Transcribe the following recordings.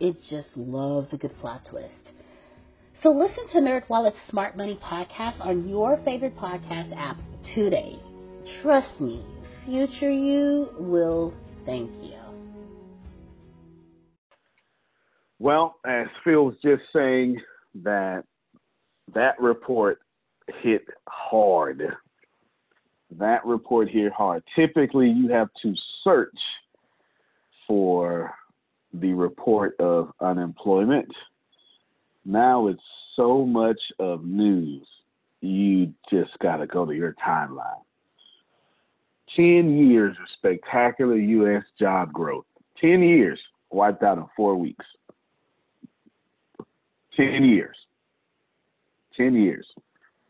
it just loves a good plot twist. So listen to NerdWallet's Smart Money podcast on your favorite podcast app today. Trust me, future you will thank you. Well, as Phil was just saying, that that report hit hard. That report hit hard. Typically, you have to search for the report of unemployment. Now it's so much of news, you just got to go to your timeline. 10 years of spectacular U.S. job growth. 10 years wiped out in four weeks. 10 years. 10 years.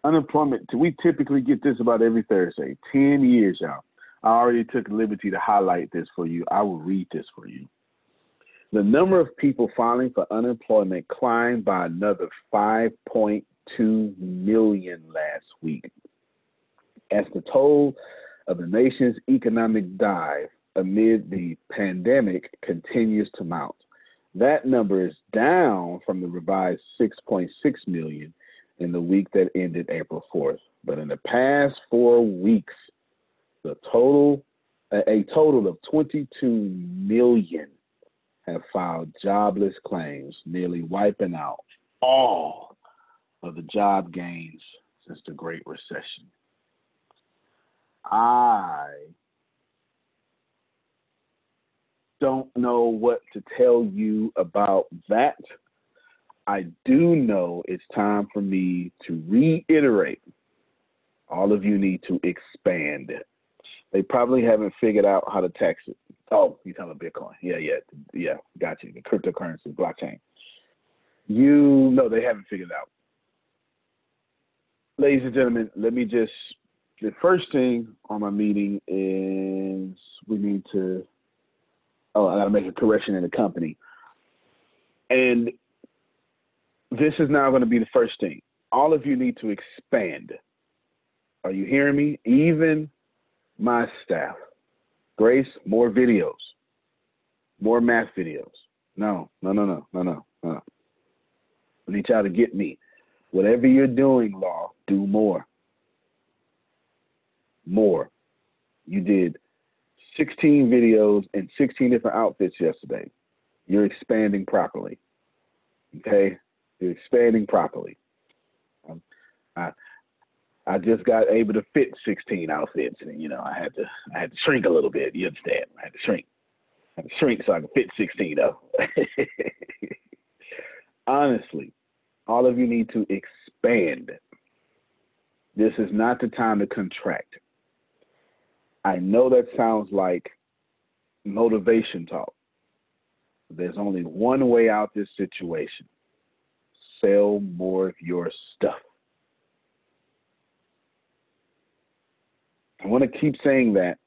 Unemployment, we typically get this about every Thursday. 10 years, y'all. I already took liberty to highlight this for you. I will read this for you. The number of people filing for unemployment climbed by another 5.2 million last week. As the toll of the nation's economic dive amid the pandemic continues to mount. That number is down from the revised 6.6 million in the week that ended April 4th. But in the past four weeks, The total, a total of 22 million have filed jobless claims, nearly wiping out all of the job gains since the Great Recession. I don't know what to tell you about that. I do know it's time for me to reiterate. All of you need to expand. They probably haven't figured out how to tax it. Oh, you talking about Bitcoin? Yeah, yeah, yeah. Got you. The cryptocurrency, blockchain. You know they haven't figured out. Ladies and gentlemen, let me just. The first thing on my meeting is we need to. Oh, I got to make a correction in the company. And this is now going to be the first thing. All of you need to expand. Are you hearing me? Even my staff. Grace, more videos, more math videos. No, no, no, no, no, no, no. I need y'all to get me. Whatever you're doing, Law, do more. More. You did 16 videos and 16 different outfits yesterday. You're expanding properly. Okay? You're expanding properly. Um, I, I just got able to fit 16 outfits, and you know I had to I had to shrink a little bit. You understand? I had to shrink. I had to shrink so I could fit 16 though. Honestly, all of you need to expand. This is not the time to contract. I know that sounds like motivation talk. There's only one way out this situation. Sell more of your stuff. I want to keep saying that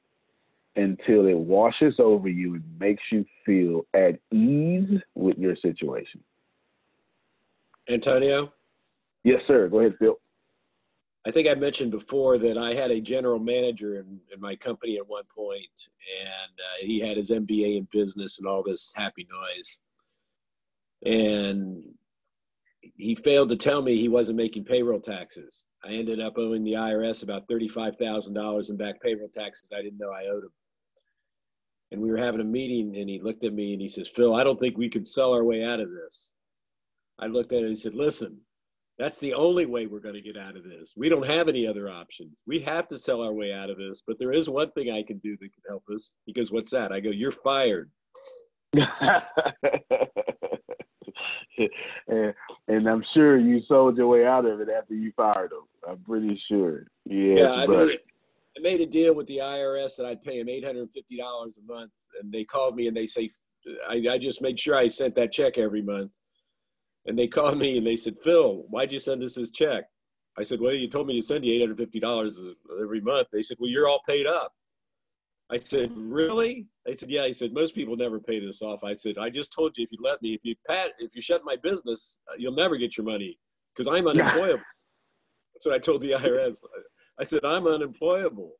until it washes over you and makes you feel at ease with your situation. Antonio? Yes, sir. Go ahead, Phil. I think I mentioned before that I had a general manager in, in my company at one point, and uh, he had his MBA in business and all this happy noise. And he failed to tell me he wasn't making payroll taxes. I ended up owing the IRS about $35,000 in back payroll taxes I didn't know I owed him. And we were having a meeting, and he looked at me and he says, Phil, I don't think we could sell our way out of this. I looked at him and he said, Listen, that's the only way we're going to get out of this. We don't have any other option. We have to sell our way out of this, but there is one thing I can do that can help us. He goes, What's that? I go, You're fired. and, and I'm sure you sold your way out of it after you fired him. I'm pretty sure. Yes, yeah, I made, I made a deal with the IRS that I'd pay him $850 a month, and they called me and they say, I, I just made sure I sent that check every month. And they called me and they said, Phil, why'd you send us this check? I said, well, you told me to send you $850 every month. They said, well, you're all paid up. I said, really? They said, yeah. He said, most people never pay this off. I said, I just told you if you let me, if you pat, if you shut my business, uh, you'll never get your money because I'm unemployable. That's what I told the IRS. I said, I'm unemployable.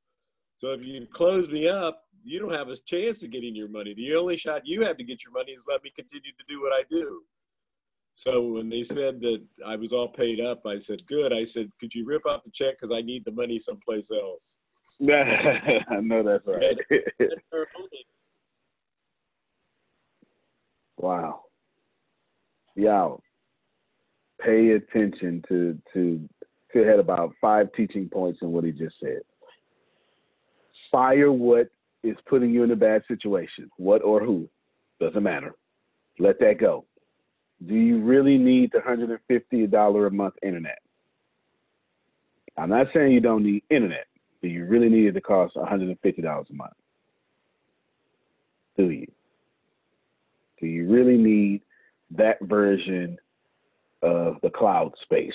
So if you close me up, you don't have a chance of getting your money. The only shot you have to get your money is let me continue to do what I do. So when they said that I was all paid up, I said, good. I said, could you rip up the check because I need the money someplace else. I know that's right. wow. Y'all, pay attention to to Phil had about five teaching points in what he just said. Fire what is putting you in a bad situation. What or who. Doesn't matter. Let that go. Do you really need the $150 a month internet? I'm not saying you don't need internet. Do you really need it to cost $150 a month? Do you? Do you really need that version of the cloud space?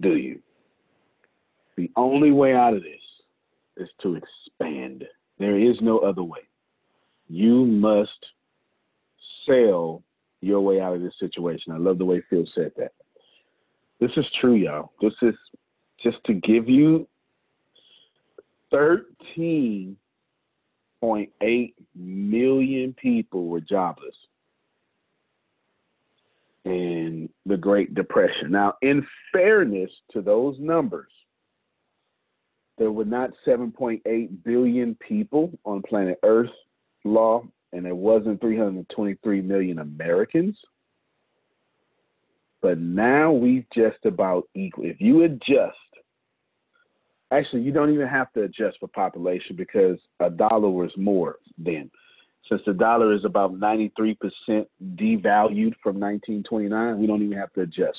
Do you? The only way out of this is to expand. There is no other way. You must sell your way out of this situation. I love the way Phil said that. This is true, y'all. This is just to give you 13.8 million people were jobless in the Great Depression. Now, in fairness to those numbers, there were not 7.8 billion people on planet Earth, law, and there wasn't 323 million Americans. But now we just about equal. If you adjust, actually, you don't even have to adjust for population because a dollar was more then. Since the dollar is about 93% devalued from 1929, we don't even have to adjust.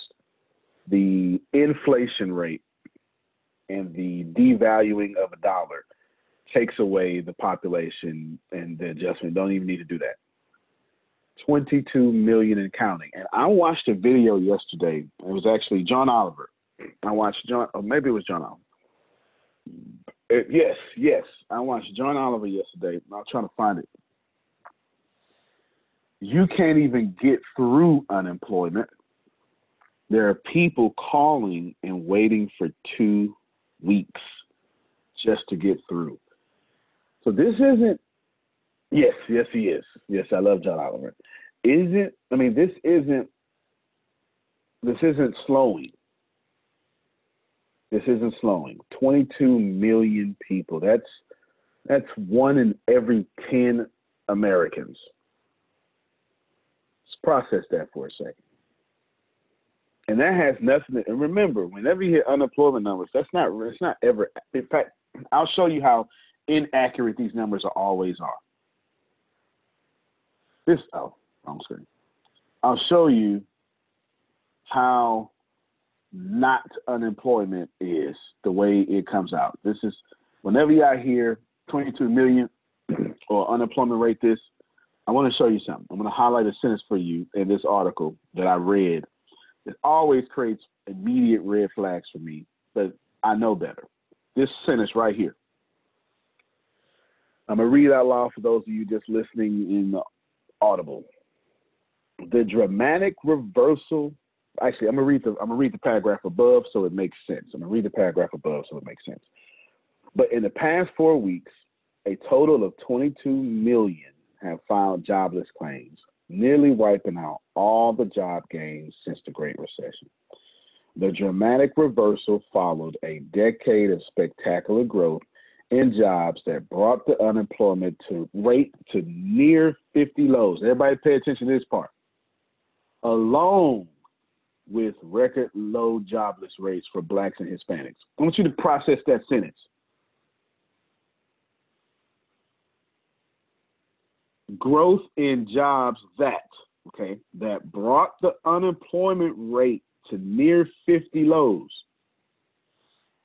The inflation rate and the devaluing of a dollar takes away the population and the adjustment. Don't even need to do that. 22 million and counting. And I watched a video yesterday. It was actually John Oliver. I watched John, or maybe it was John Oliver. It, yes, yes. I watched John Oliver yesterday. I'm trying to find it. You can't even get through unemployment. There are people calling and waiting for two weeks just to get through. So this isn't. Yes, yes, he is. Yes, I love John Oliver. Isn't I mean this isn't. This isn't slowing. This isn't slowing. 22 million people. That's that's one in every 10 Americans. Let's process that for a second. And that has nothing to, and remember, whenever you hear unemployment numbers, that's not it's not ever in fact, I'll show you how inaccurate these numbers are always are. This oh, wrong screen. I'll show you how not unemployment is the way it comes out. This is whenever y'all hear 22 million or unemployment rate this, I want to show you something. I'm going to highlight a sentence for you in this article that I read. It always creates immediate red flags for me, but I know better. This sentence right here. I'm gonna read out loud for those of you just listening in audible. The dramatic reversal. Actually, I'm gonna read the I'm gonna read the paragraph above so it makes sense. I'm gonna read the paragraph above so it makes sense. But in the past four weeks, a total of 22 million have filed jobless claims, nearly wiping out all the job gains since the Great Recession. The dramatic reversal followed a decade of spectacular growth in jobs that brought the unemployment to rate to near 50 lows. Everybody pay attention to this part. Along with record low jobless rates for blacks and Hispanics. I want you to process that sentence. Growth in jobs that, okay, that brought the unemployment rate to near 50 lows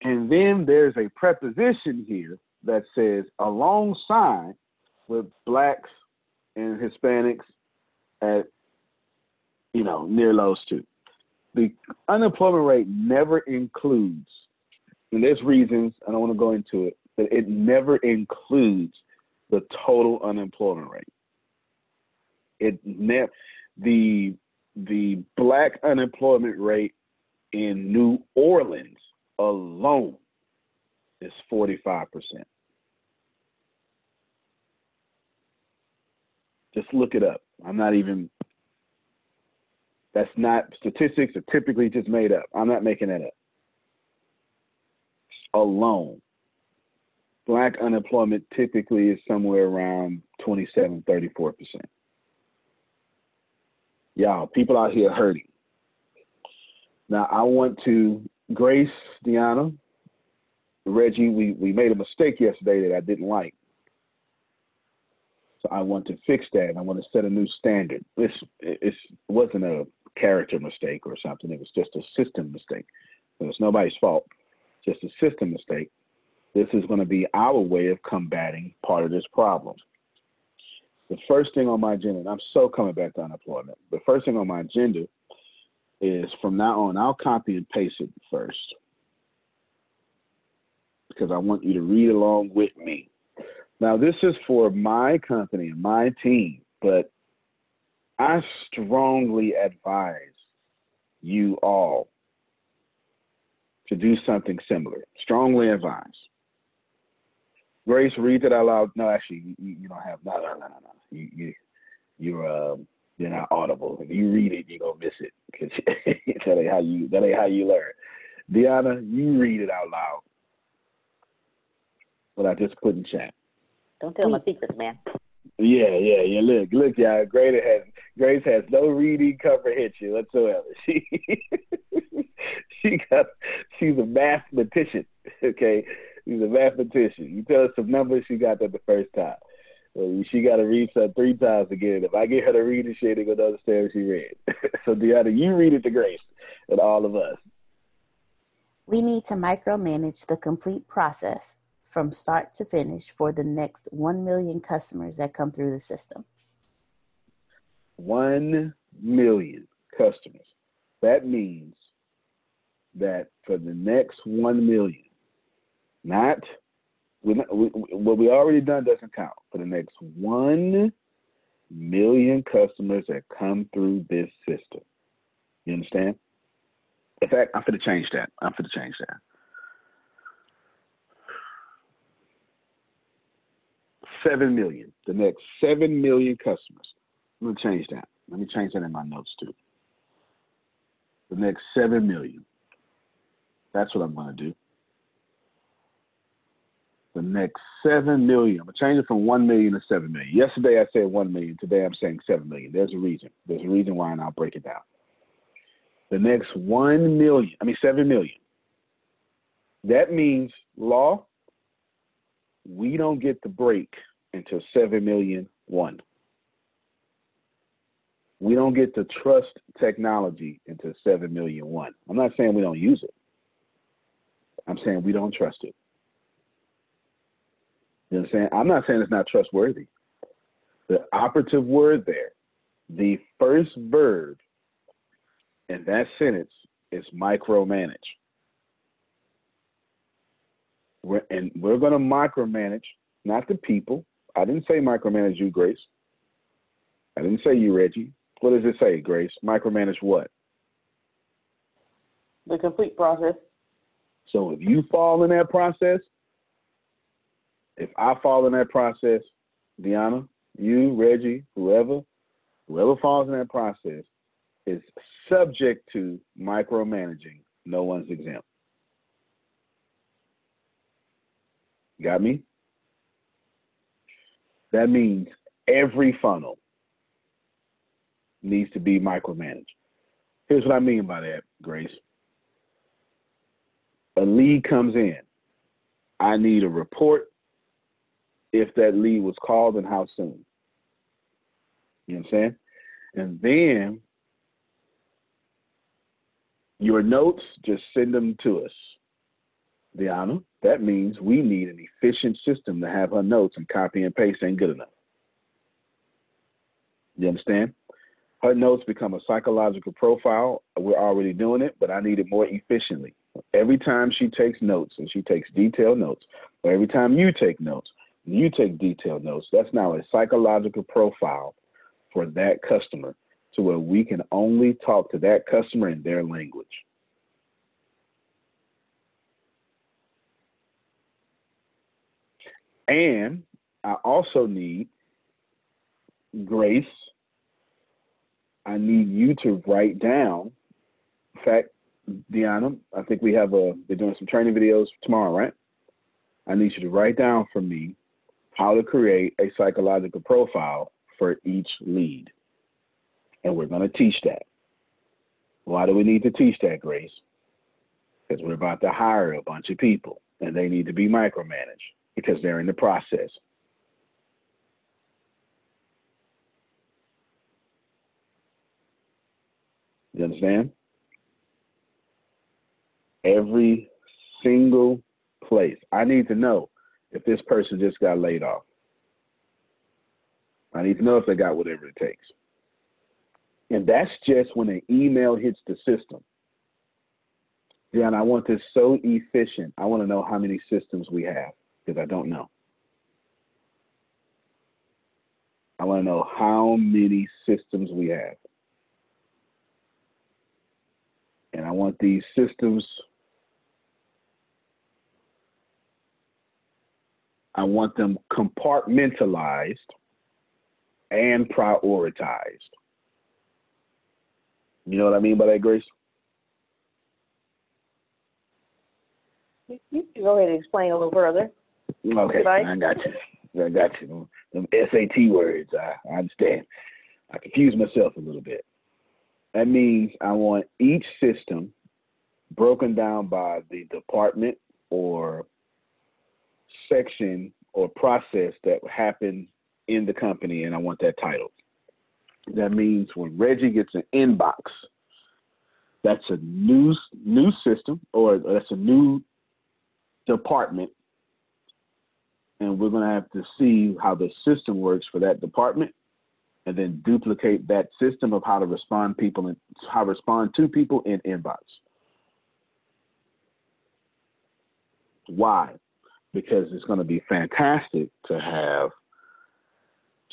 and then there's a preposition here that says alongside with blacks and Hispanics at, you know, near lows too. The unemployment rate never includes, and there's reasons, I don't want to go into it, but it never includes the total unemployment rate. It never, the, the black unemployment rate in New Orleans alone is 45%. Just look it up. I'm not even, that's not, statistics are typically just made up. I'm not making that up. Alone. Black unemployment typically is somewhere around 27, 34%. Y'all, people out here hurting. Now, I want to Grace, Deanna, Reggie, we, we made a mistake yesterday that I didn't like. So I want to fix that I want to set a new standard. This it wasn't a character mistake or something. It was just a system mistake. It was nobody's fault. Just a system mistake. This is going to be our way of combating part of this problem. The first thing on my agenda, and I'm so coming back to unemployment. The first thing on my agenda is from now on, I'll copy and paste it first because I want you to read along with me. Now, this is for my company and my team, but I strongly advise you all to do something similar. Strongly advise. Grace, read it out loud. No, actually, you, you don't have. No, no, no, no, no. You, you, you're um, you're not audible. If you read it, you're gonna miss it because that ain't how you that ain't how you learn. Deanna, you read it out loud. what I just put in chat. Don't tell my secrets, man. Yeah, yeah, yeah. Look, look, y'all. Grace has Grace has no reading cover comprehension whatsoever. She she got she's a mathematician. Okay, she's a mathematician. You tell her some numbers, she got that the first time. She got to read some three times again. If I get her to read it, she ain't gonna understand what she read. so Deanna, you read it to Grace and all of us. We need to micromanage the complete process from start to finish for the next 1 million customers that come through the system. 1 million customers. That means that for the next 1 million, not, we, what we already done doesn't count. For the next 1 million customers that come through this system. You understand? In fact, I'm going to change that. I'm going to change that. Seven million. The next seven million customers. I'm gonna change that. Let me change that in my notes too. The next seven million. That's what I'm gonna do. The next seven million. I'm gonna change it from one million to seven million. Yesterday I said one million. Today I'm saying seven million. There's a reason. There's a reason why, and I'll break it down. The next one million. I mean seven million. That means law. We don't get the break into 7 million one. We don't get to trust technology into 7 million one. I'm not saying we don't use it. I'm saying we don't trust it. You know what I'm saying? I'm not saying it's not trustworthy. The operative word there, the first verb in that sentence is micromanage. We're, and we're going to micromanage not the people, I didn't say micromanage you, Grace. I didn't say you, Reggie. What does it say, Grace? Micromanage what? The complete process. So if you fall in that process, if I fall in that process, Deanna, you, Reggie, whoever, whoever falls in that process is subject to micromanaging. No one's exempt. Got me? That means every funnel needs to be micromanaged. Here's what I mean by that, Grace. A lead comes in. I need a report if that lead was called and how soon. You know what I'm saying? And then your notes, just send them to us. Deanna, that means we need an efficient system to have her notes and copy and paste ain't good enough. You understand? Her notes become a psychological profile. We're already doing it, but I need it more efficiently. Every time she takes notes and she takes detailed notes, or every time you take notes, you take detailed notes, that's now a psychological profile for that customer to where we can only talk to that customer in their language. And I also need grace. I need you to write down. In fact, Deanna, I think we have a they're doing some training videos tomorrow, right? I need you to write down for me how to create a psychological profile for each lead. And we're going to teach that. Why do we need to teach that, Grace? Because we're about to hire a bunch of people and they need to be micromanaged because they're in the process. You understand? Every single place. I need to know if this person just got laid off. I need to know if they got whatever it takes. And that's just when an email hits the system. And I want this so efficient. I want to know how many systems we have because I don't know. I want to know how many systems we have. And I want these systems, I want them compartmentalized and prioritized. You know what I mean by that, Grace? You can go ahead and explain a little further. Okay, Right. I got you. I got you. Them SAT words, I, I understand. I confuse myself a little bit. That means I want each system broken down by the department or section or process that happened in the company, and I want that titled. That means when Reggie gets an inbox, that's a new new system or that's a new department, and we're going to have to see how the system works for that department, and then duplicate that system of how to respond people and how to respond to people in inbox. Why? Because it's going to be fantastic to have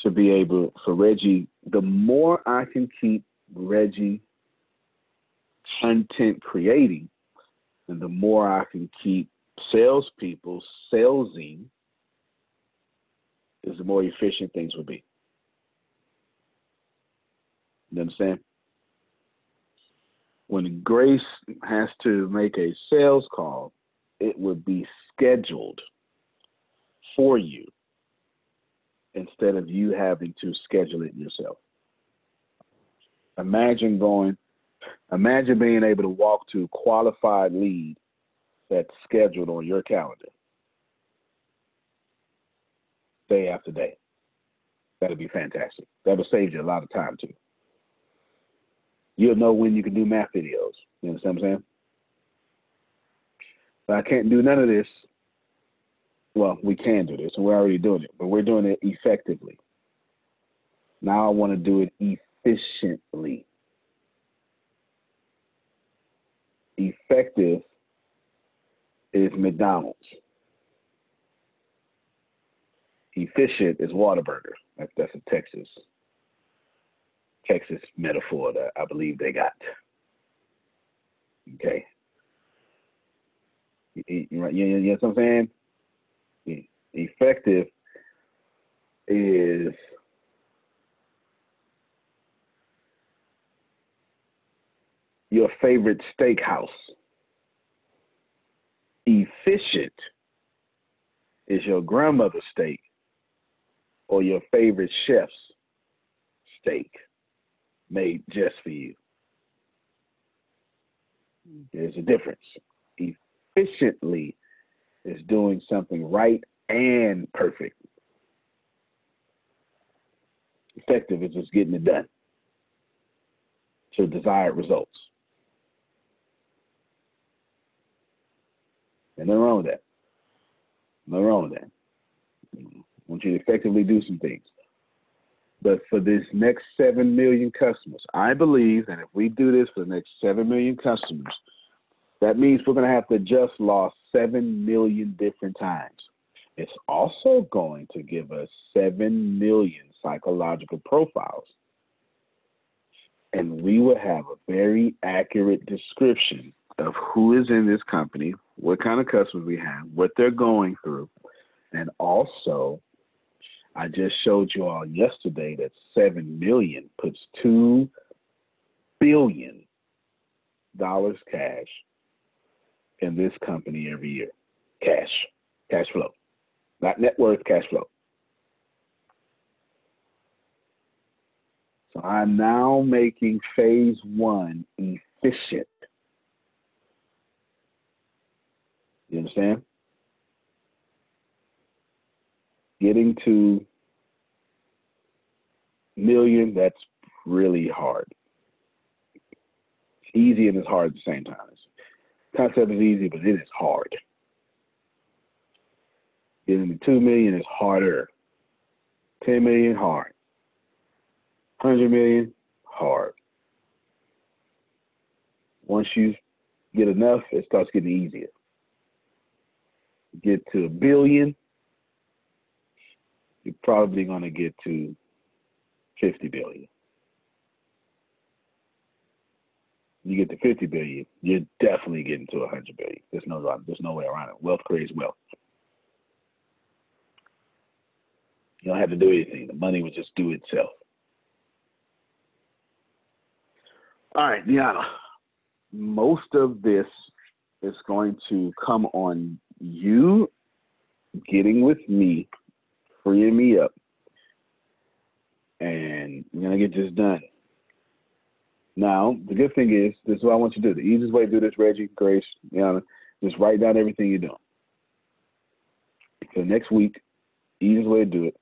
to be able for Reggie. The more I can keep Reggie content creating, and the more I can keep salespeople salesing, is the more efficient things will be. You understand? When Grace has to make a sales call, it would be scheduled for you instead of you having to schedule it yourself. Imagine going, imagine being able to walk to qualified lead that's scheduled on your calendar day after day. That'd be fantastic. That would save you a lot of time too. You'll know when you can do math videos. You understand what I'm saying? But I can't do none of this. Well, we can do this, and we're already doing it, but we're doing it effectively. Now I want to do it efficiently. Effective is McDonald's. Efficient is Whataburger. That's, that's a Texas Texas metaphor that I believe they got. Okay. You, you, you, know what I'm saying? Effective is your favorite steakhouse. Efficient is your grandmother's steak or your favorite chef's steak made just for you. There's a difference. Efficiently is doing something right and perfect. Effective is just getting it done to desired results. And nothing wrong with that. Nothing wrong with that. I want you to effectively do some things. But for this next 7 million customers, I believe that if we do this for the next 7 million customers, that means we're going to have to adjust law 7 million different times. It's also going to give us 7 million psychological profiles. And we will have a very accurate description of who is in this company, what kind of customers we have, what they're going through, and also I just showed you all yesterday that 7 million puts 2 billion dollars cash in this company every year. Cash, cash flow, not net worth, cash flow. So I'm now making phase one efficient. You understand? Getting to million, that's really hard. It's easy and it's hard at the same time. Concept is easy, but it is hard. Getting to two million is harder. Ten million, hard. Hundred million, hard. Once you get enough, it starts getting easier. Get to a billion, you're probably going to get to 50 billion. You get to 50 billion, you're definitely getting to 100 billion. There's no there's no way around it. Wealth creates wealth. You don't have to do anything. The money will just do itself. All right, Deanna. Most of this is going to come on you getting with me, freeing me up, and I'm gonna get this done. Now, the good thing is, this is what I want you to do. The easiest way to do this, Reggie, Grace, you know, just write down everything you're doing. The next week, easiest way to do it,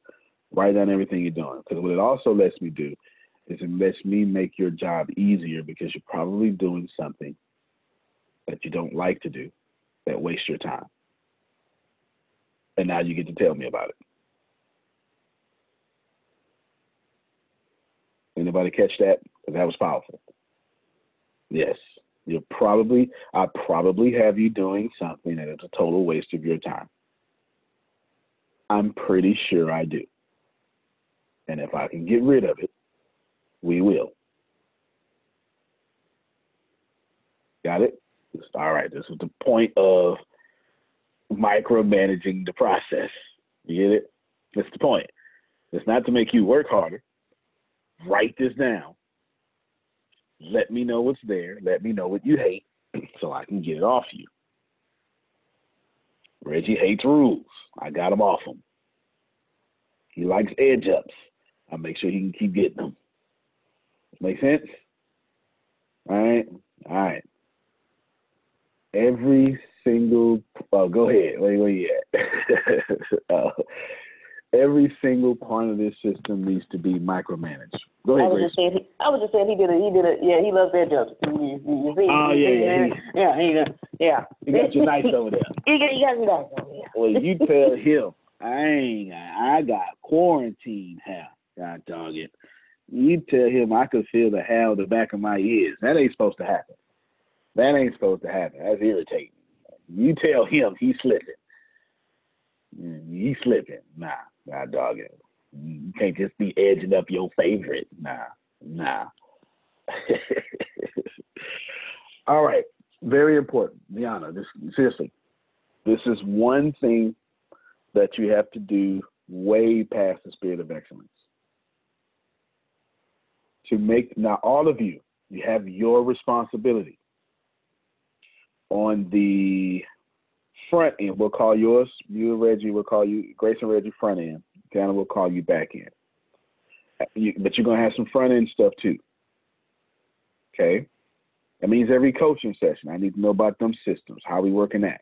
write down everything you're doing. Because what it also lets me do is it lets me make your job easier because you're probably doing something that you don't like to do that wastes your time. And now you get to tell me about it. Anybody catch that? That was powerful. Yes, you're probably, I probably have you doing something that is a total waste of your time. I'm pretty sure I do. And if I can get rid of it, we will. Got it? All right, this is the point of micromanaging the process. You get it? That's the point. It's not to make you work harder. Write this down. Let me know what's there. Let me know what you hate so I can get it off you. Reggie hates rules. I got him off him. He likes edge ups. I make sure he can keep getting them. Make sense? All right. All right. Every single. Oh, go ahead. Wait, where you at? uh, every single part of this system needs to be micromanaged. Go ahead, I was Grace. just saying. He, I was just saying he did it. He did it. Yeah, he loves that see? Oh, yeah, yeah, that? yeah. He, yeah. You got your nice over there. You got, you got me nice over there. Well, you tell him I ain't. I got quarantine hair. God dog it. You tell him I could feel the hair on the back of my ears. That ain't supposed to happen. That ain't supposed to happen. That's irritating. You tell him he's slipping. Mm, He's slipping. Nah, nah, dog it. You can't just be edging up your favorite. Nah, nah. All right. Very important. Liana, this seriously. This is one thing that you have to do way past the spirit of excellence. To make now all of you, you have your responsibility. On the front end, we'll call yours, you and Reggie, we'll call you Grace and Reggie front end. Dana will call you back in. You, but you're gonna have some front end stuff too. Okay? That means every coaching session, I need to know about them systems. How we working that?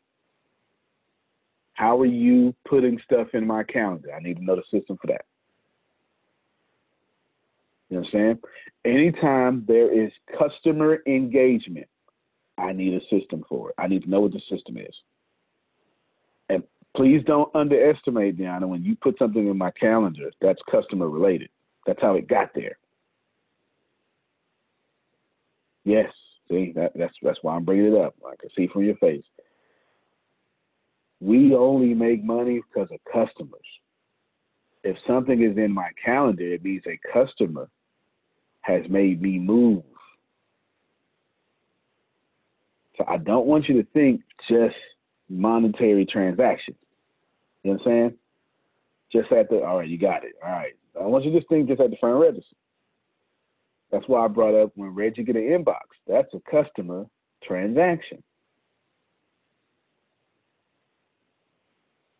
How are you putting stuff in my calendar? I need to know the system for that. You know what I'm saying? Anytime there is customer engagement, I need a system for it. I need to know what the system is. Please don't underestimate, Deanna, when you put something in my calendar, that's customer related. That's how it got there. Yes, see, that, that's that's why I'm bringing it up. I can see from your face. We only make money because of customers. If something is in my calendar, it means a customer has made me move. So I don't want you to think just monetary transactions. You know what I'm saying? Just at the all right, you got it. All right. I want you to just think just at the front register. That's why I brought up when Reggie get an inbox. That's a customer transaction.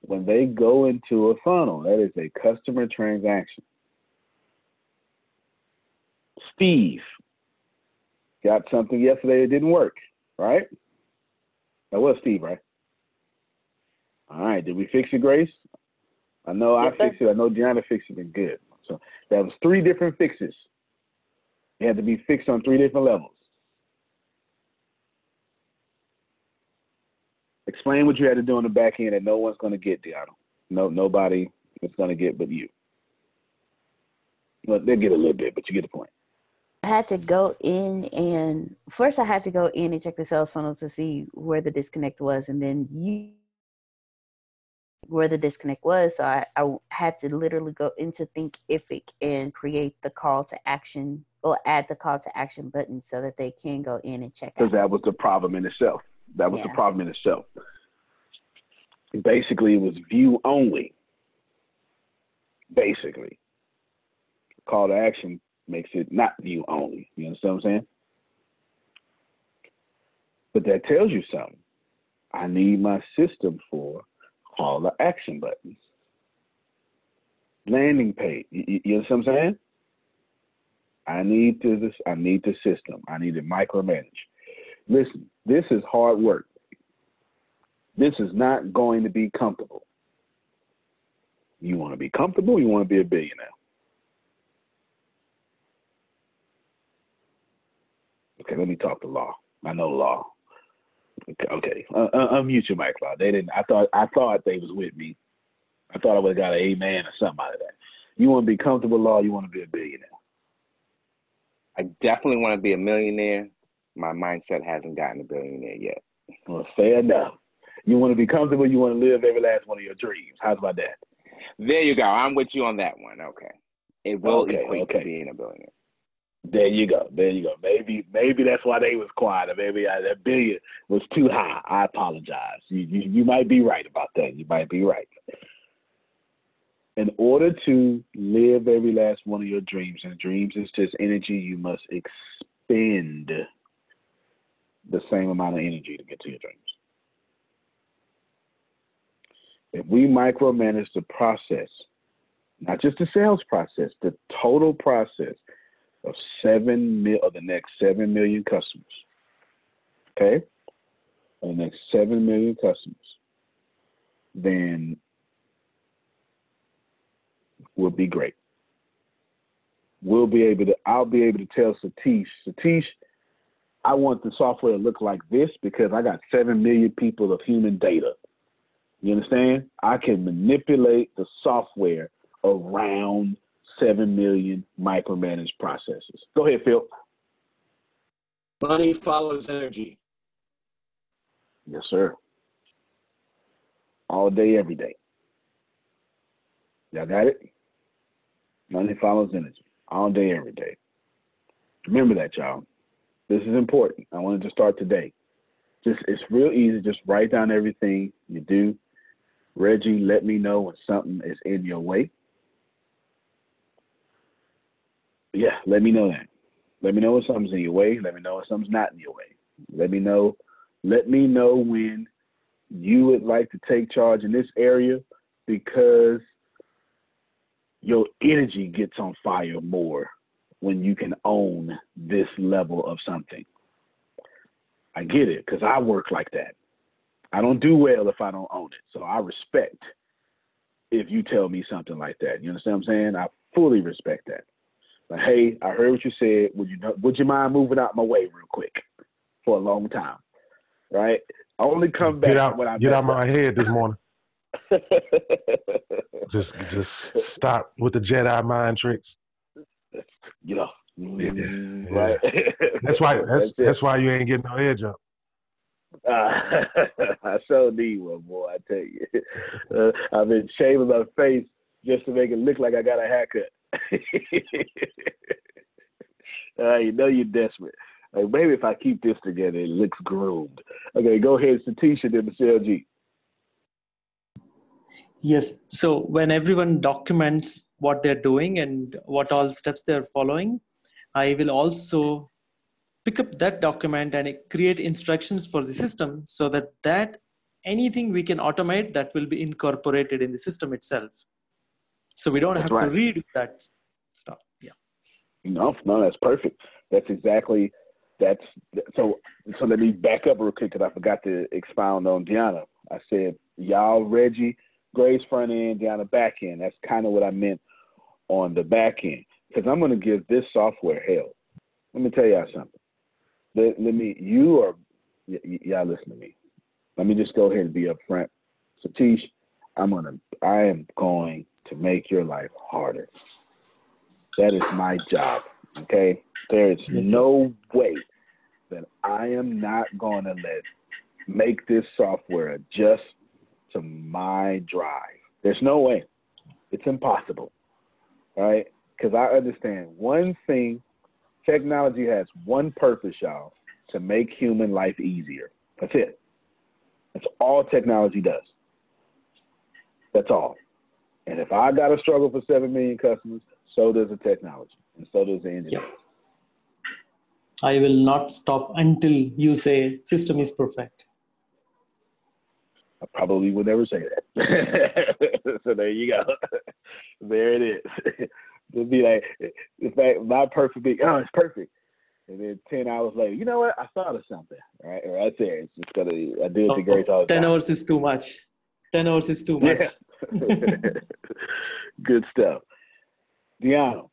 When they go into a funnel, that is a customer transaction. Steve got something yesterday that didn't work, right? That was Steve, right? All right. Did we fix it, Grace? I know Yes, I sir. fixed it. I know Gianna fixed it and good. So that was three different fixes. It had to be fixed on three different levels. Explain what you had to do on the back end that no one's going to get, Deanna. No, nobody is going to get but you. Well, they'll get a little bit, but you get the point. I had to go in and first I had to go in and check the sales funnel to see where the disconnect was, and then you where the disconnect was. So I, I had to literally go into Thinkific and create the call to action or add the call to action button so that they can go in and check because that was the problem in itself. That was the problem in itself. Basically, it was view only. Basically, call to action makes it not view only. You understand what I'm saying? But that tells you something. I need my system for call to action buttons, landing page. You, you, know what I'm saying? I need to this. I need the system. I need to micromanage. Listen, this is hard work. This is not going to be comfortable. You want to be comfortable. You want to be a billionaire. Okay, let me talk to law. I know law. Okay. Uh, uh, unmute your mic, Law. They didn't. I thought. I thought they was with me. I thought I would have got an amen or something out of that. You want to be comfortable, Law. You want to be a billionaire. I definitely want to be a millionaire. My mindset hasn't gotten a billionaire yet. Well, fair enough. You want to be comfortable. You want to live every last one of your dreams. How's about that? There you go. I'm with you on that one. Okay. It will okay, equate okay. to being a billionaire. There you go. There you go. Maybe maybe that's why they was quiet. Maybe uh, that billion was too high. I apologize. You, you you might be right about that. You might be right. In order to live every last one of your dreams, and dreams is just energy, you must expend the same amount of energy to get to your dreams. If we micromanage the process, not just the sales process, the total process of seven mil of the next seven million customers. Okay? The next seven million customers, then will be great. We'll be able to I'll be able to tell Satish, Satish, I want the software to look like this because I got seven million people of human data. You understand? I can manipulate the software around 7 million micromanaged processes. Go ahead, Phil. Money follows energy. Yes, sir. All day, every day. Y'all got it? Money follows energy. All day, every day. Remember that, y'all. This is important. I wanted to start today. Just it's real easy. Just write down everything you do. Reggie, let me know when something is in your way. Yeah, let me know that. Let me know if something's in your way. Let me know if something's not in your way. Let me know. Let me know when you would like to take charge in this area because your energy gets on fire more when you can own this level of something. I get it because I work like that. I don't do well if I don't own it. So I respect if you tell me something like that. You understand what I'm saying? I fully respect that hey, I heard what you said. Would you would you mind moving out my way real quick for a long time? Right? I only come back get out, when I get out my head this morning. just just stop with the Jedi mind tricks. You know. Yeah, mm, yeah. Right. that's why that's that's, that's, why you ain't getting no edge up. Uh, I so need one, boy. I tell you, uh, I've been shaving my face just to make it look like I got a haircut. Uh, you know you're desperate. Like maybe if I keep this together, it looks groomed. Okay, go ahead, Satish and then Michelle G. Yes. So when everyone documents what they're doing and what all steps they're following, I will also pick up that document and create instructions for the system so that that anything we can automate that will be incorporated in the system itself so we don't that's have right. to read that stuff. Yeah. No no that's perfect. That's exactly that's so so let me back up real quick because i forgot to expound on Deanna. i said y'all reggie Grace front end Deanna back end. That's kind of what i meant on the back end because i'm going to give this software hell. Let me tell y'all something. Let, let me you are y- y- y'all listen to me. Let me just go ahead and be upfront. Satish i'm gonna i am going to make your life harder. That is my job. Okay? There is no way that I am not going to let make this software adjust to my drive. There's no way. It's impossible. Right? Because I understand one thing technology has one purpose, y'all, to make human life easier. That's it. That's all technology does. That's all. And if I got to struggle for 7 million customers, so does the technology and so does the engineering. I will not stop until you say system is perfect. I probably would never say that. so there you go. there it is. It'd be like, in fact, my perfect. Be, oh, it's perfect. And then ten hours later, you know what? I thought of something. Right, right there. It's just gonna. I do it to oh, Grace all the time. Ten hours is too much. Ten hours is too much. Yeah. Good stuff, Deanna.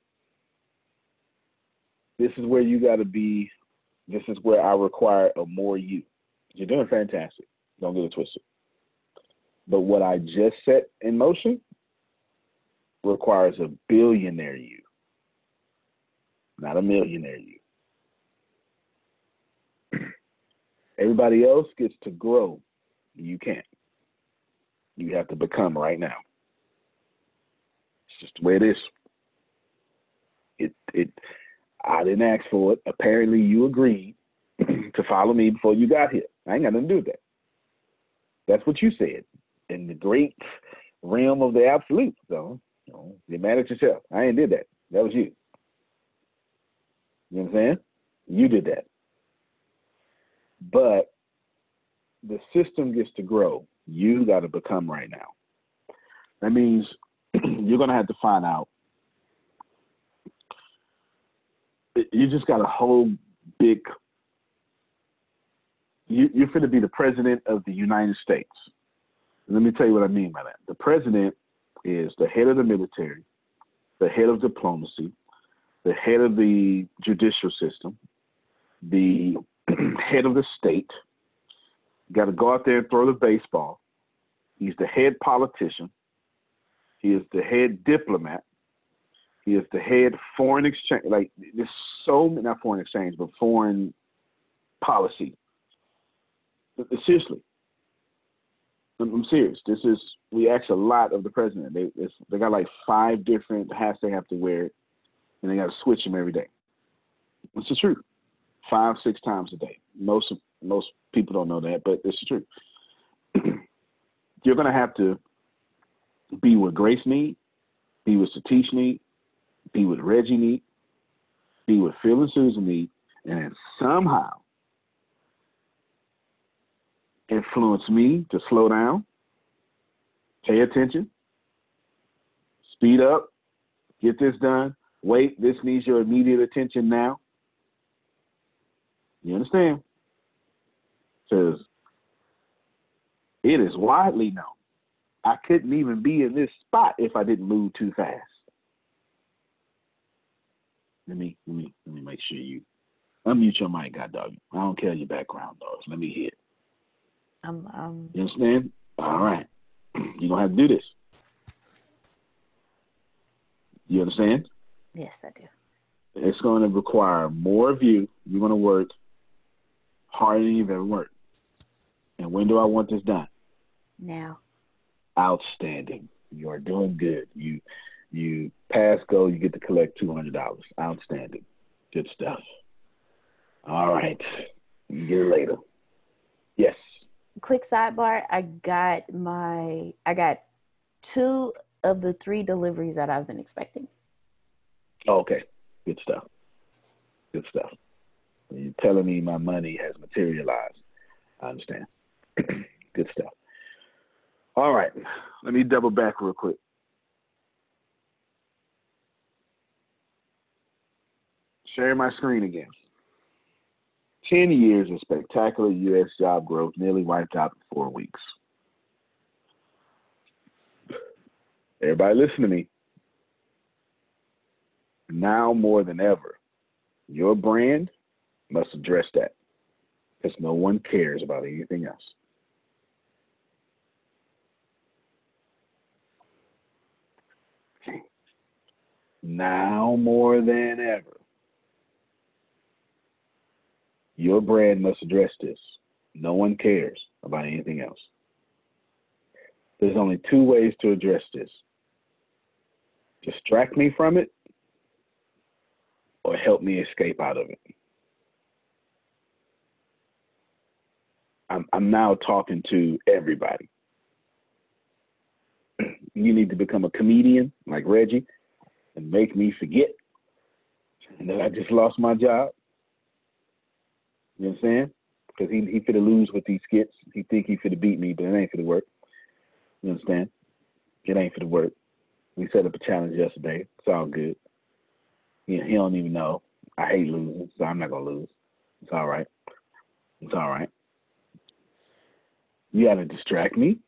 This is where you got to be. This is where I require a more you. You're doing fantastic. Don't get it twisted. But what I just set in motion requires a billionaire you, not a millionaire you. Everybody else gets to grow. You can't. You have to become right now. It's just the way it is. It it I didn't ask for it. Apparently you agreed to follow me before you got here. I ain't got nothing to do with that. That's what you said in the great realm of the absolute. So you know, you're mad at yourself. I ain't did that. That was you. You know what I'm saying? You did that. But the system gets to grow. You got to become right now. That means you're going to have to find out. You just got a whole big. You, you're going to be the president of the United States. Let me tell you what I mean by that. The president is the head of the military, the head of diplomacy, the head of the judicial system, the head of the state. Got to go out there and throw the baseball. He's the head politician. He is the head diplomat. He is the head foreign exchange. Like there's so many, not foreign exchange, but foreign policy. Seriously, I'm serious. This is we ask a lot of the president. They they got like five different hats they have to wear, and they got to switch them every day. It's the truth. Five six times a day. Most most people don't know that, but it's truth. You're gonna have to be with Grace need, be what Satish need, be with Reggie need, be with Phil and Susan need, and somehow influence me to slow down, pay attention, speed up, get this done. Wait, this needs your immediate attention now. You understand? Because it is widely known. I couldn't even be in this spot if I didn't move too fast. Let me let me let me make sure you unmute your mic, God dog. I don't care your background, dogs. Let me hear. I'm, um, you understand? All right. You're going to have to do this. You understand? Yes, I do. It's going to require more of you. You're going to work harder than you've ever worked. And when do I want this done? Now. Outstanding. You are doing good. You you pass go, you get to collect two hundred dollars. Outstanding. Good stuff. All right. It later. Yes quick sidebar i got my i got two of the three deliveries that i've been expecting oh, okay good stuff good stuff you're telling me my money has materialized i understand good stuff all right let me double back real quick share my screen again 10 years of spectacular U.S. job growth nearly wiped out in four weeks. Everybody listen to me. Now more than ever, your brand must address that because no one cares about anything else. Now more than ever, your brand must address this. No one cares about anything else. There's only two ways to address this distract me from it or help me escape out of it. I'm, I'm now talking to everybody. You need to become a comedian like Reggie and make me forget that I just lost my job. You know what I'm saying? because he he finna lose with these skits. He think he finna beat me, but it ain't finna work. You understand? It ain't finna work. We set up a challenge yesterday. It's all good. He, he don't even know. I hate losing, so I'm not gonna lose. It's all right. It's all right. You gotta distract me,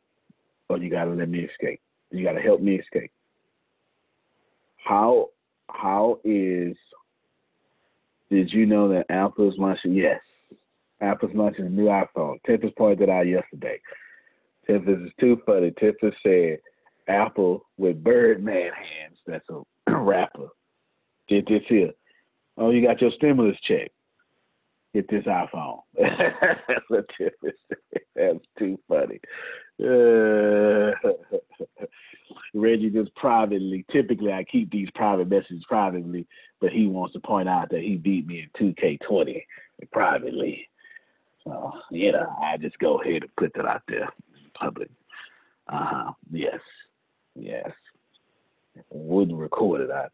or you gotta let me escape. You gotta help me escape. How how is did you know that Apple is launching? Yes, Apple's launching a new iPhone. Tempest pointed out yesterday. Tempest is too funny. Tempest said Apple with Birdman hands. That's a rapper. Did this here. Oh, you got your stimulus check. Get this iPhone. That's what Tempest said. That's too funny. Uh, Reggie just privately, typically I keep these private messages privately, but he wants to point out that he beat me in 2K20 privately. So, you know, I just go ahead and put that out there in public. Uh-huh. Yes. Yes. Wouldn't record it, I'd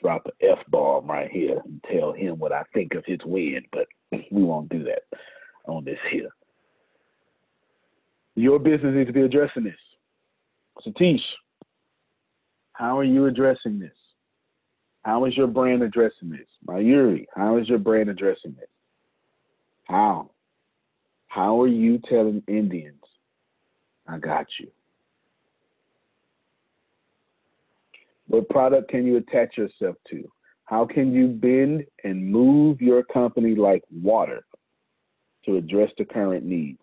drop the F bomb right here and tell him what I think of his win, but we won't do that on this here. Your business needs to be addressing this. Satish, how are you addressing this? How is your brand addressing this? Mayuri, how is your brand addressing this? How? How are you telling Indians, I got you? What product can you attach yourself to? How can you bend and move your company like water to address the current needs?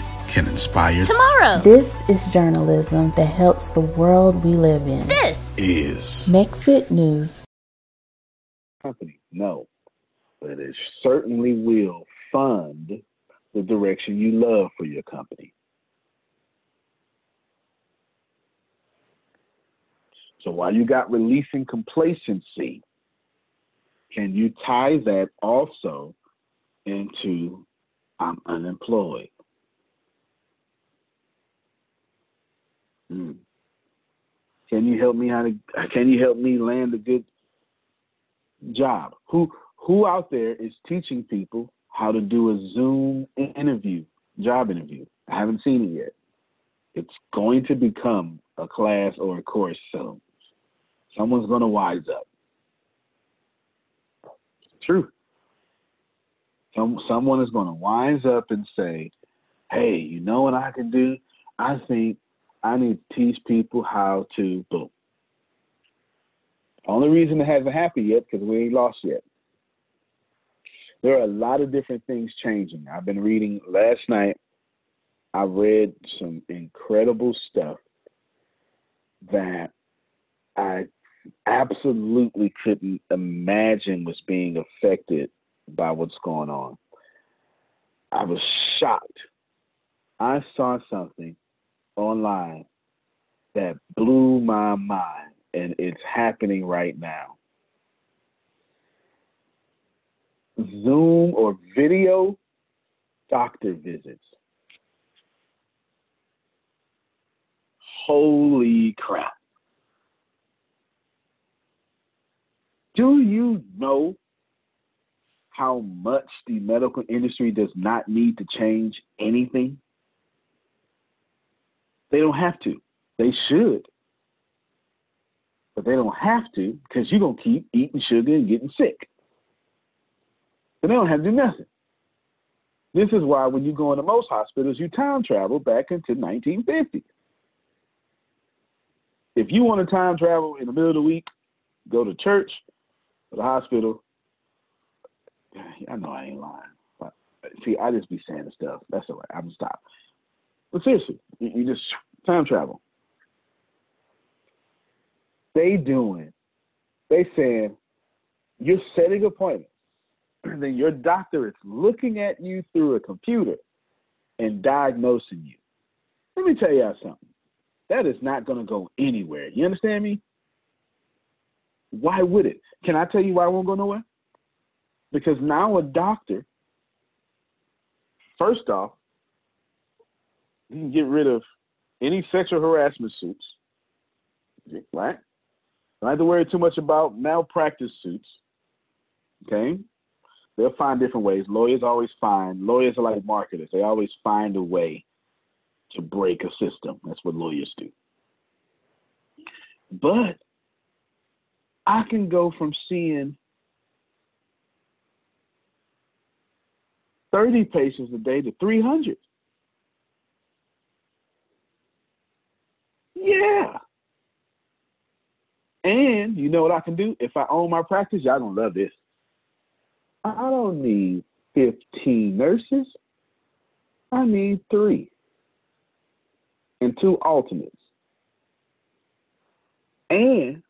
can inspire tomorrow. This is journalism that helps the world we live in. This is Mexit News. Company, no, but it certainly will fund the direction you love for your company. So while you got releasing complacency, can you tie that also into I'm unemployed? Hmm. Can you help me how to? Can you help me land a good job? Who who out there is teaching people how to do a Zoom interview, job interview? I haven't seen it yet. It's going to become a class or a course soon. Someone's going to wise up. True. Some someone is going to wise up and say, "Hey, you know what I can do? I think I need to teach people how to boom. Only reason it hasn't happened yet because we ain't lost yet. There are a lot of different things changing. I've been reading last night. I read some incredible stuff that I absolutely couldn't imagine was being affected by what's going on. I was shocked. I saw something online that blew my mind, and it's happening right now. Zoom or video doctor visits. Holy crap. Do you know how much the medical industry does not need to change anything? They don't have to. They should. But they don't have to because you're going to keep eating sugar and getting sick. So they don't have to do nothing. This is why when you go into most hospitals, you time travel back into 1950. If you want to time travel in the middle of the week, go to church or the hospital. I know I ain't lying. See, I just be saying the stuff. That's all right. I'm stop. But seriously, you, just time travel. They doing, they saying you're setting appointments. then your doctor is looking at you through a computer and diagnosing you. Let me tell y'all something. That is not going to go anywhere. You understand me? Why would it? Can I tell you why it won't go nowhere? Because now a doctor, first off, you can get rid of any sexual harassment suits, right? Don't have to worry too much about malpractice suits. Okay? They'll find different ways. Lawyers always find, lawyers are like marketers. They always find a way to break a system. That's what lawyers do. But I can go from seeing 30 patients a day to 300. Yeah. And you know what I can do? If I own my practice, y'all gonna love this. I don't need 15 nurses. I need three and two alternates. And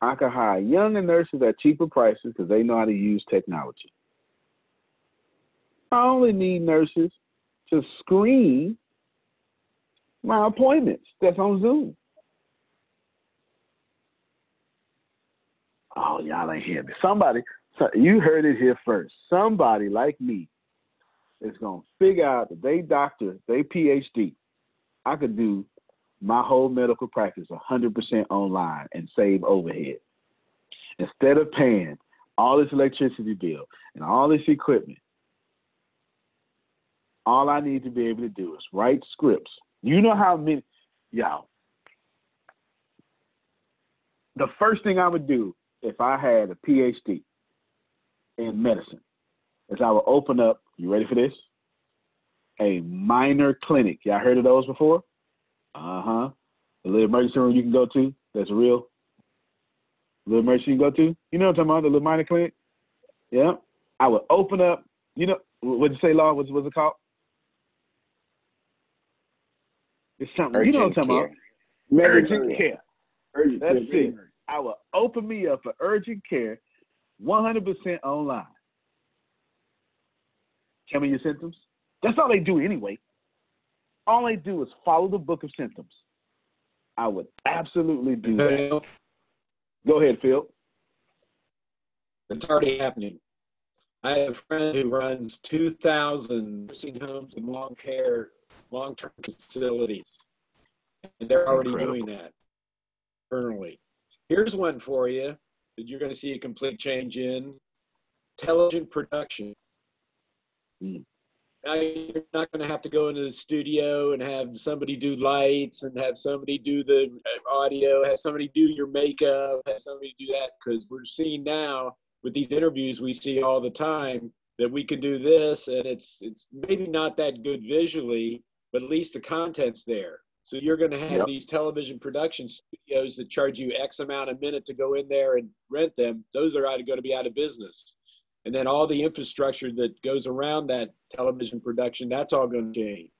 I can hire younger nurses at cheaper prices because they know how to use technology. I only need nurses to screen my appointments that's on Zoom. Oh, y'all ain't hear me. Somebody, so you heard it here first. Somebody like me is gonna figure out that they doctor, they PhD. I could do my whole medical practice 100% online and save overhead. Instead of paying all this electricity bill and all this equipment, all I need to be able to do is write scripts. You know how many, y'all. The first thing I would do if I had a PhD in medicine is I would open up, you ready for this? A minor clinic. Y'all heard of those before? Uh huh. A little emergency room you can go to that's real. Little emergency you can go to. You know what I'm talking about? The little minor clinic? Yeah. I would open up, you know, what'd you say, Law? What's, what's it called? It's something, Urgent you know what I'm talking care. about? Medical Urgent care. care. Urgent That's care. it. I will open me up for urgent care 100% online. Tell me your symptoms. That's all they do anyway. All they do is follow the book of symptoms. I would absolutely do that. Go ahead, Phil. It's already happening. I have a friend who runs 2,000 nursing homes and long care, long term facilities. And they're already Incredible. doing that internally. Here's one for you that you're going to see a complete change in intelligent production. Mm. Now you're not going to have to go into the studio and have somebody do lights and have somebody do the uh, audio, have somebody do your makeup, have somebody do that because we're seeing now with these interviews we see all the time that we can do this and it's it's maybe not that good visually, but at least the content's there. So you're going to have Yep. these television production studios that charge you X amount a minute to go in there and rent them. Those are going to be out of business. And then all the infrastructure that goes around that television production, that's all going to change.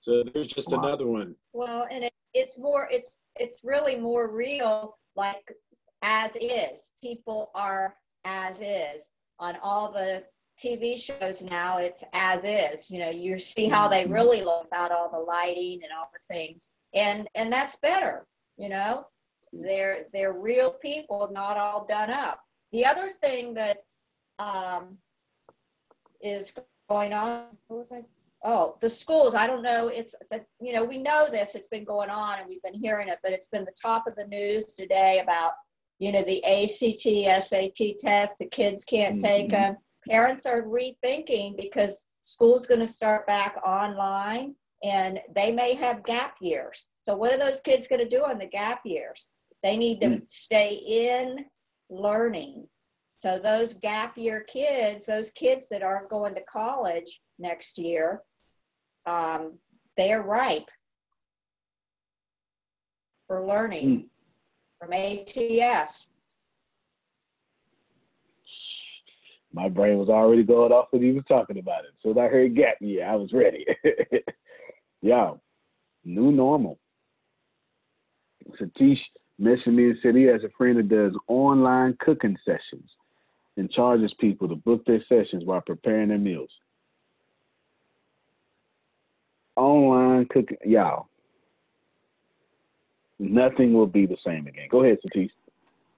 So there's just Wow. another one. Well, and it, it's more, it's, it's really more real, like as is. People are as is. On all the TV shows now, it's as is. You know, you see how they really look without all the lighting and all the things. And, and that's better, you know? They're, they're real people, not all done up. The other thing that um, is going on, what was I Oh, the schools, I don't know. It's, the- you know, we know this, it's been going on and we've been hearing it, but it's been the top of the news today about, you know, the ACT, SAT test, the kids can't take Mhm. them. Parents are rethinking because school's going to start back online and they may have gap years. So what are those kids going to do on the gap years? They need to stay in learning. So those gap year kids, those kids that aren't going to college next year, um, they are ripe for learning mm. from ATS. My brain was already going off when he was talking about it. So I heard gap year, I was ready. yeah, new normal. Satish mentioned me and said he has a friend that does online cooking sessions and charges people to book their sessions while preparing their meals. Online cooking, y'all. Nothing will be the same again. Go ahead, Satish.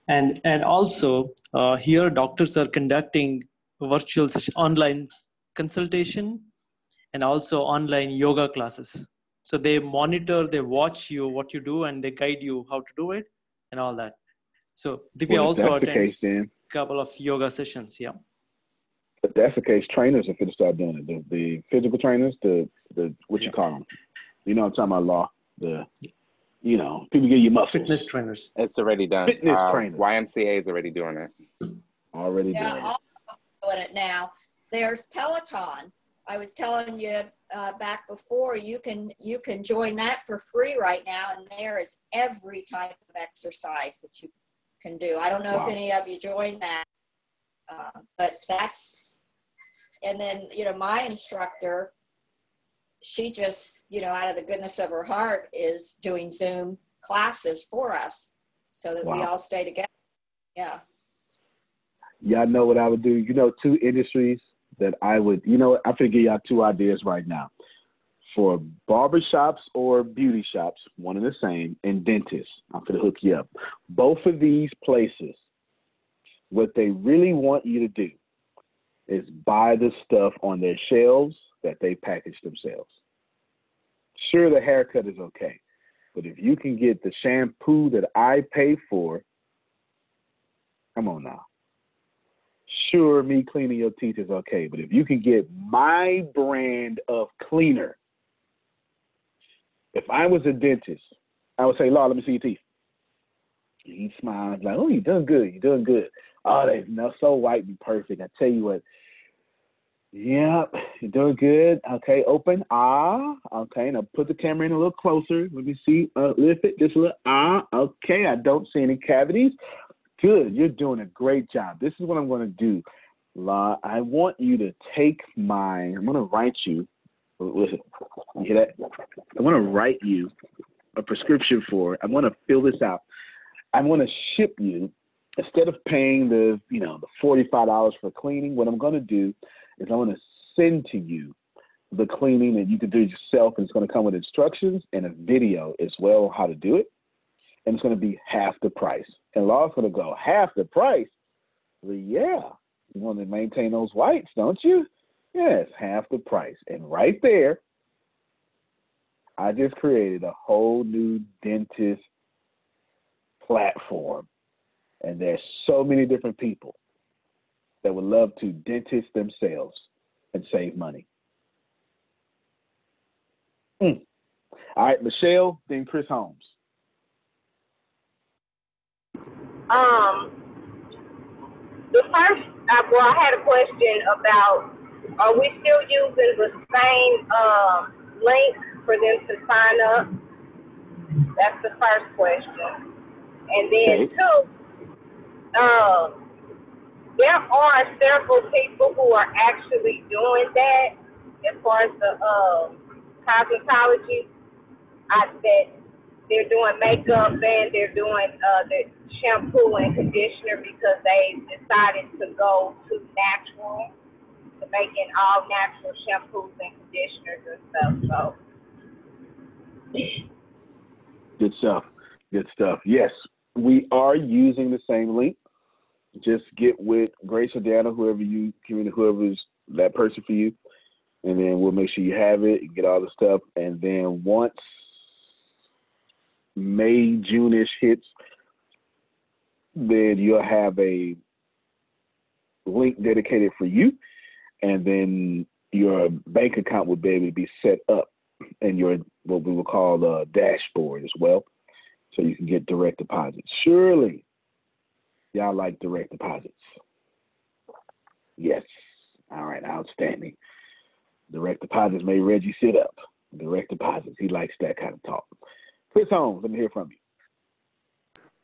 And and also uh, here, doctors are conducting virtual online consultation and also online yoga classes. So they monitor, they watch you what you do, and they guide you how to do it and all that. So Divya well, also attends a couple of yoga sessions. Yeah. If that's the case, trainers are going to start doing it. The, the physical trainers, the the what yeah. you call them? You know, I'm talking about law. The you know, people get you muscles. Fitness trainers. It's already done. Fitness uh, trainers. YMCA is already doing it. Already yeah, doing it. doing it now. There's Peloton. I was telling you uh, back before you can you can join that for free right now, and there is every type of exercise that you can do. I don't know wow. if any of you join that, uh, but that's and then you know my instructor, she just you know out of the goodness of her heart is doing Zoom classes for us so that wow. we all stay together. Yeah. Y'all know what I would do. You know, two industries that I would, you know, I'm gonna give y'all two ideas right now. For barbershops or beauty shops, one and the same, and dentists, I'm gonna hook you up. Both of these places, what they really want you to do is buy the stuff on their shelves that they package themselves. Sure, the haircut is okay, but if you can get the shampoo that I pay for, come on now sure me cleaning your teeth is okay, but if you can get my brand of cleaner, if I was a dentist, I would say, Law, let me see your teeth. He smiles like, oh, you're doing good. You're doing good. Oh, they no so white and perfect. I tell you what. Yep, you're doing good. Okay, open. Ah, okay. Now put the camera in a little closer. Let me see. Uh, lift it just a little. Ah, okay. I don't see any cavities. Good. You're doing a great job. This is what I'm going to do. La, I want you to take my, I'm going to write you, listen, you hear that? I want to write you a prescription for. I want to fill this out. I want to ship you, instead of paying the, you know, the $45 for cleaning, what I'm going to do is I'm going to send to you the cleaning that you can do yourself, and it's going to come with instructions and a video as well on how to do it and it's going to be half the price. And Law's going to go, half the price? Well, yeah, you want to maintain those whites, don't you? Yes, half the price. And right there, I just created a whole new dentist platform. And there's so many different people that would love to dentist themselves and save money. Mm. All right, Michelle, then Chris Holmes. Um, the first, uh, well, I had a question about are we still using the same um, link for them to sign up? That's the first question. And then two, um, there are several people who are actually doing that as far as the um, cosmetology. I that they're doing makeup and they're doing uh, the shampoo and conditioner because they decided to go to natural, to making all natural shampoos and conditioners and stuff. So. Good stuff. Good stuff. Yes, we are using the same link. Just get with Grace or Dana, whoever you, whoever's that person for you, and then we'll make sure you have it and get all the stuff. And then once May, June-ish hits, then you'll have a link dedicated for you, and then your bank account will be able to be set up in your what we will call the dashboard as well, so you can get direct deposits. Surely, y'all like direct deposits. Yes. All right. Outstanding. Direct deposits made Reggie sit up. Direct deposits. He likes that kind of talk. Chris Holmes, let me hear from you.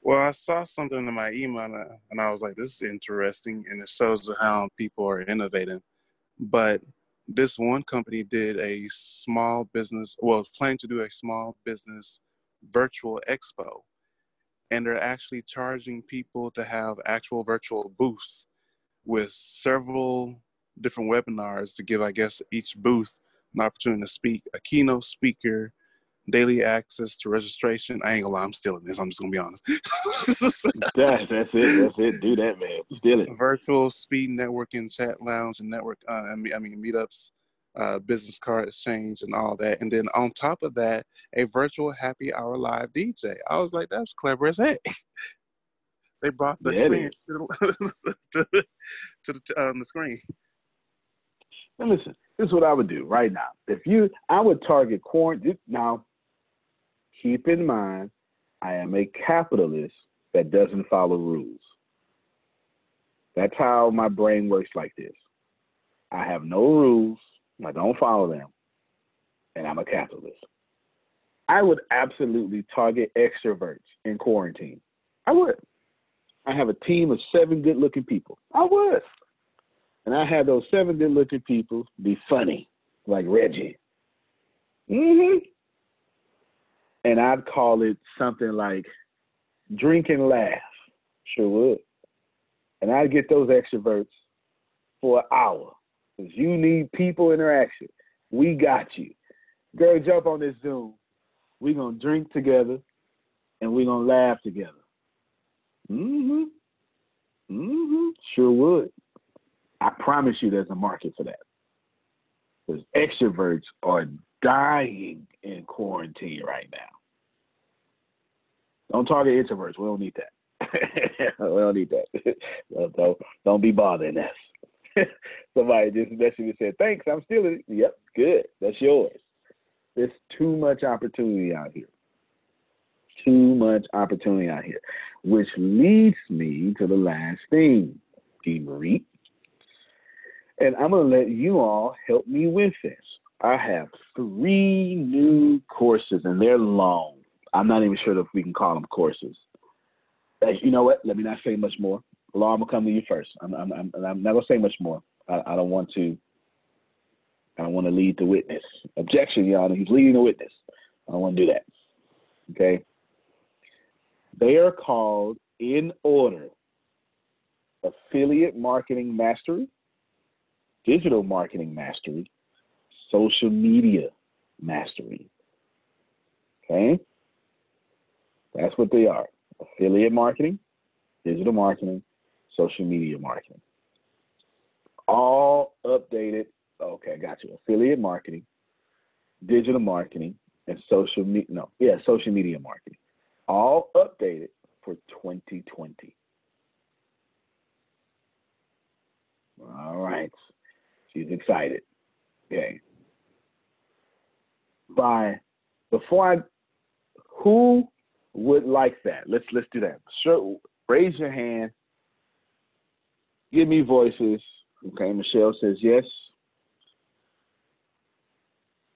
Well, I saw something in my email and I, and I was like, this is interesting. And it shows how people are innovating. But this one company did a small business, well, planning to do a small business virtual expo. And they're actually charging people to have actual virtual booths with several different webinars to give, I guess, each booth an opportunity to speak, a keynote speaker, daily access to registration. I ain't gonna lie, I'm stealing this. I'm just gonna be honest. that's, that's it. That's it. Do that, man. Steal it. Virtual speed networking, chat lounge, and network. Uh, I mean, I mean meetups, uh, business card exchange, and all that. And then on top of that, a virtual happy hour live DJ. I was like, that's clever as heck. they brought the yeah, screen to the, to the, to the, um, the screen. Listen, this is what I would do right now. If you, I would target quarantine. Now, keep in mind, I am a capitalist that doesn't follow rules. That's how my brain works like this. I have no rules, I don't follow them, and I'm a capitalist. I would absolutely target extroverts in quarantine. I would. I have a team of seven good looking people. I would. And I have those seven good looking people be funny, like Reggie. Mm-hmm and I'd call it something like drink and laugh. Sure would. And I'd get those extroverts for an hour. You need people interaction. We got you. Girl, jump on this Zoom. We're gonna drink together and we're gonna laugh together. Mm-hmm. Mm-hmm. Sure would. I promise you there's a market for that. Because extroverts are dying in quarantine right now. Don't target introverts. We don't need that. we don't need that. don't, don't be bothering us. Somebody just messaged me and said, Thanks, I'm stealing it. Yep, good. That's yours. There's too much opportunity out here. Too much opportunity out here. Which leads me to the last thing, T. Marie. And I'm going to let you all help me with this. I have three new courses, and they're long. I'm not even sure if we can call them courses. You know what? Let me not say much more. Law, I'm gonna come to you first. I'm, I'm, I'm, I'm not gonna say much more. I, I don't want to. I don't want to lead the witness. Objection, y'all. He's leading the witness. I don't want to do that. Okay. They are called in order affiliate marketing mastery, digital marketing mastery, social media mastery. Okay? That's what they are affiliate marketing, digital marketing, social media marketing. All updated. Okay, got you. Affiliate marketing, digital marketing, and social media. No, yeah, social media marketing. All updated for 2020. All right. She's excited. Okay by before I who would like that? Let's let's do that. Sure, raise your hand. Give me voices. Okay, Michelle says yes.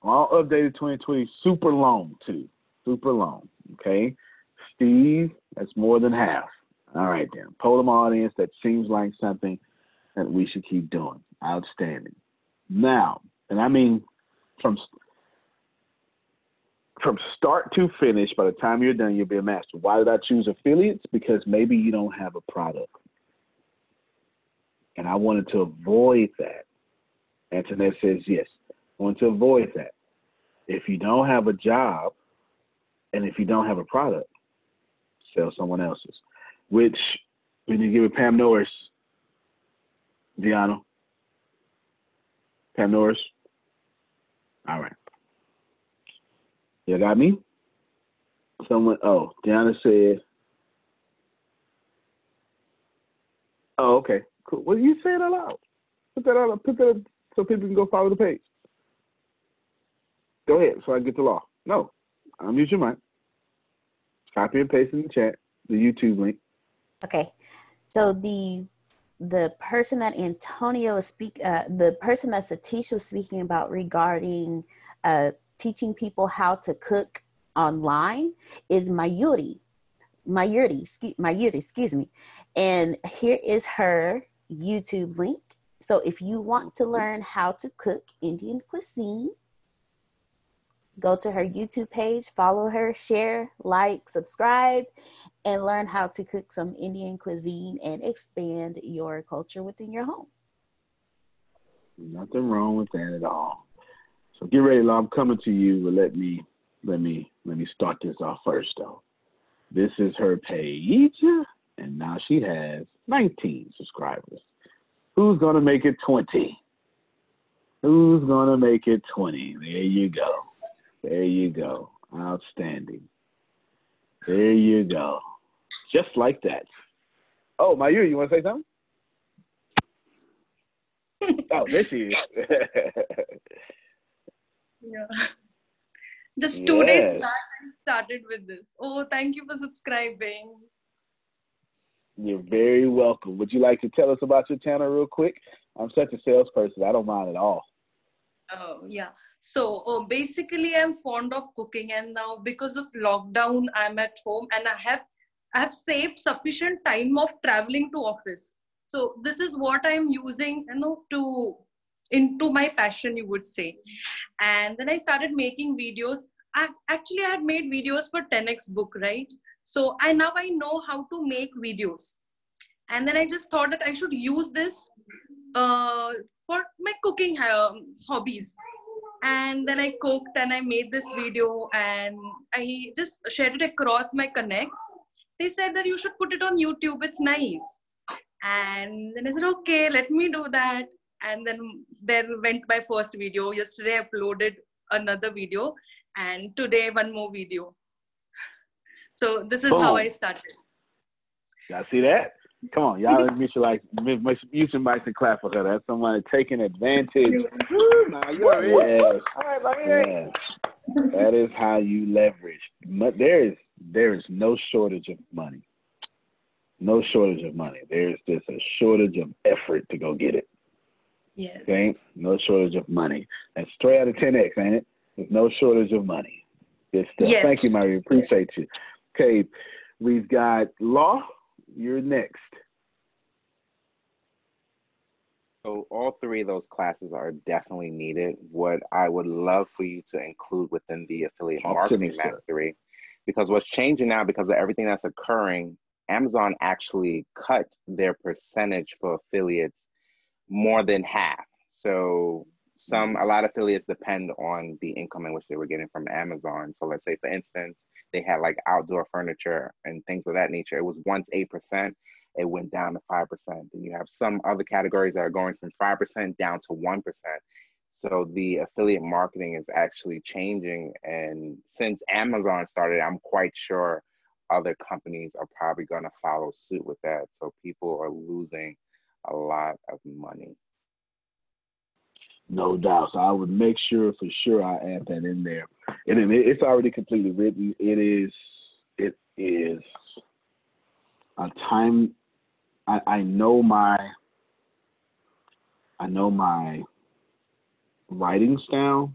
All updated 2020, super long too. Super long. Okay. Steve, that's more than half. All right then. Podium audience, that seems like something that we should keep doing. Outstanding. Now, and I mean from from start to finish, by the time you're done, you'll be a master. Why did I choose affiliates? Because maybe you don't have a product. And I wanted to avoid that. Antoinette says, yes, I want to avoid that. If you don't have a job and if you don't have a product, sell someone else's. Which, when you give it Pam Norris, Deanna, Pam Norris, all right. You got me? Someone, oh, Deanna said, oh, okay, cool. Well, you say it out. Put that out, put that so people can go follow the page. Go ahead, so I get the law. No, I'm using mine. Copy and paste in the chat the YouTube link. Okay, so the the person that Antonio is speak, uh, the person that Satish was speaking about regarding uh, teaching people how to cook online is Mayuri. Mayuri, excuse, Mayuri, excuse me. And here is her YouTube link. So if you want to learn how to cook Indian cuisine, go to her YouTube page, follow her, share, like, subscribe, and learn how to cook some Indian cuisine and expand your culture within your home. Nothing wrong with that at all. So get ready, I'm coming to you, but let me let me let me start this off first though. This is her page, and now she has 19 subscribers. Who's gonna make it 20? Who's gonna make it 20? There you go. There you go. Outstanding. There you go. Just like that. Oh, Mayu, you want to say something? oh, there she is. yeah. Just two yes. days back, I started with this. Oh, thank you for subscribing. You're very welcome. Would you like to tell us about your channel real quick? I'm such a salesperson. I don't mind at all. Oh, yeah. So oh, basically, I'm fond of cooking, and now because of lockdown, I'm at home, and I have I have saved sufficient time of traveling to office. So this is what I'm using, you know, to into my passion, you would say. And then I started making videos. I actually I had made videos for 10x book, right? So I now I know how to make videos. And then I just thought that I should use this uh, for my cooking um, hobbies. And then i cooked and i made this video and i just shared it across my connects. They said that you should put it on youtube. It's nice. And then i said okay let me do that. And then there went my first video. Yesterday i uploaded another video and today one more video so this is Boom. how i started y'all see that Come on, y'all mute like mute your mics and clap for her. That's somebody taking advantage. nah, you're yes. All right, yes. That is how you leverage. There is there is no shortage of money. No shortage of money. There's just a shortage of effort to go get it. Yes. Okay? No shortage of money. That's straight out of ten X, ain't it? There's no shortage of money. Good stuff. Yes. Thank you, Mary. Appreciate yes. you. Okay, we've got Law you're next. So all three of those classes are definitely needed. What I would love for you to include within the affiliate Talk marketing mastery, because what's changing now because of everything that's occurring, Amazon actually cut their percentage for affiliates more than half. So some a lot of affiliates depend on the income in which they were getting from Amazon. So let's say for instance, they had like outdoor furniture and things of that nature. It was once 8%, it went down to 5%. Then you have some other categories that are going from 5% down to 1%. So the affiliate marketing is actually changing. And since Amazon started, I'm quite sure other companies are probably going to follow suit with that. So people are losing a lot of money. No doubt. So I would make sure for sure I add that in there. And it's already completely written. It is it is a time I, I know my I know my writing style.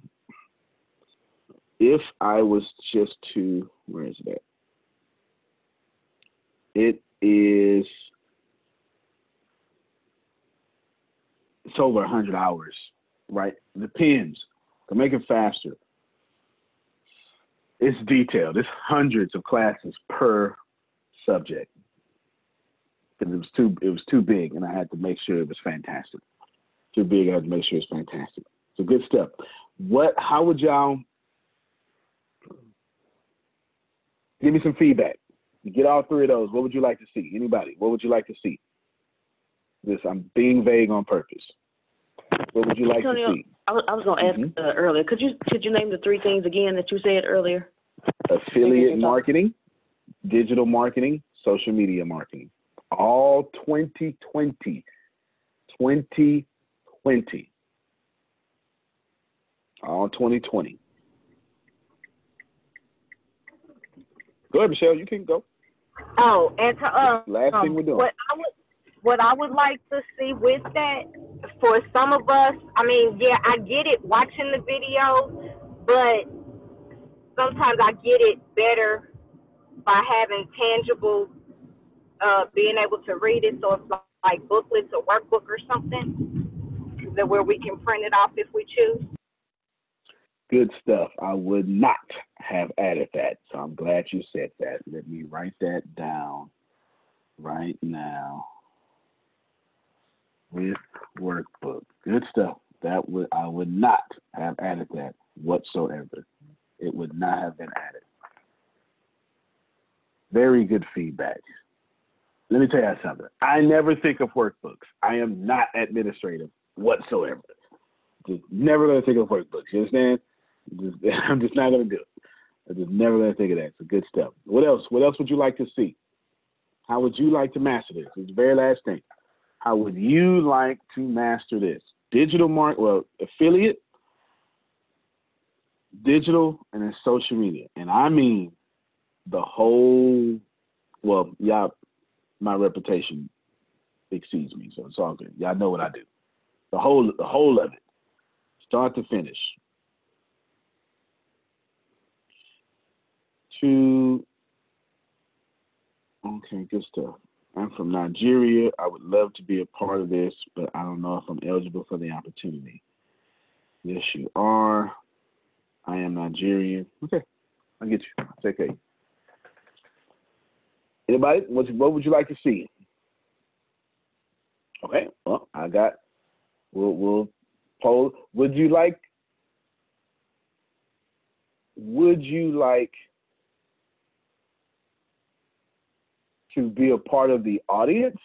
If I was just to where is it at? It is it's over a hundred hours right? The pins To make it faster. It's detailed. It's hundreds of classes per subject. Because it was too it was too big and I had to make sure it was fantastic. Too big, I had to make sure it's fantastic. So good stuff. What how would y'all give me some feedback? You get all three of those. What would you like to see? Anybody? What would you like to see? This I'm being vague on purpose. What would you like Antonio, to see? I was, I was going to ask mm-hmm. uh, earlier. Could you could you name the three things again that you said earlier? Affiliate marketing, digital marketing, social media marketing. All 2020. 2020. All 2020. Go ahead, Michelle. You can go. Oh, and to, uh, last um, thing we're doing. What I would what I would like to see with that for some of us, I mean, yeah, I get it watching the video, but sometimes I get it better by having tangible, uh, being able to read it. So it's like booklets or workbook or something that where we can print it off if we choose. Good stuff. I would not have added that. So I'm glad you said that. Let me write that down right now with workbook. Good stuff. That would I would not have added that whatsoever. It would not have been added. Very good feedback. Let me tell you something. I never think of workbooks. I am not administrative whatsoever. Just never gonna think of workbooks. You understand? Just, I'm just not gonna do it. I'm just never gonna think of that. So good stuff. What else? What else would you like to see? How would you like to master this? It's the very last thing. How would you like to master this? Digital mark, well, affiliate, digital, and then social media. And I mean the whole, well, y'all, my reputation exceeds me, so it's all good. Y'all know what I do. The whole, the whole of it, start to finish. To, okay, good stuff. I'm from Nigeria. I would love to be a part of this, but I don't know if I'm eligible for the opportunity. Yes, you are. I am Nigerian. Okay, I get you. It's okay. Anybody? What, what would you like to see? Okay. Well, I got. We'll we'll poll. Would you like? Would you like to be a part of the audience?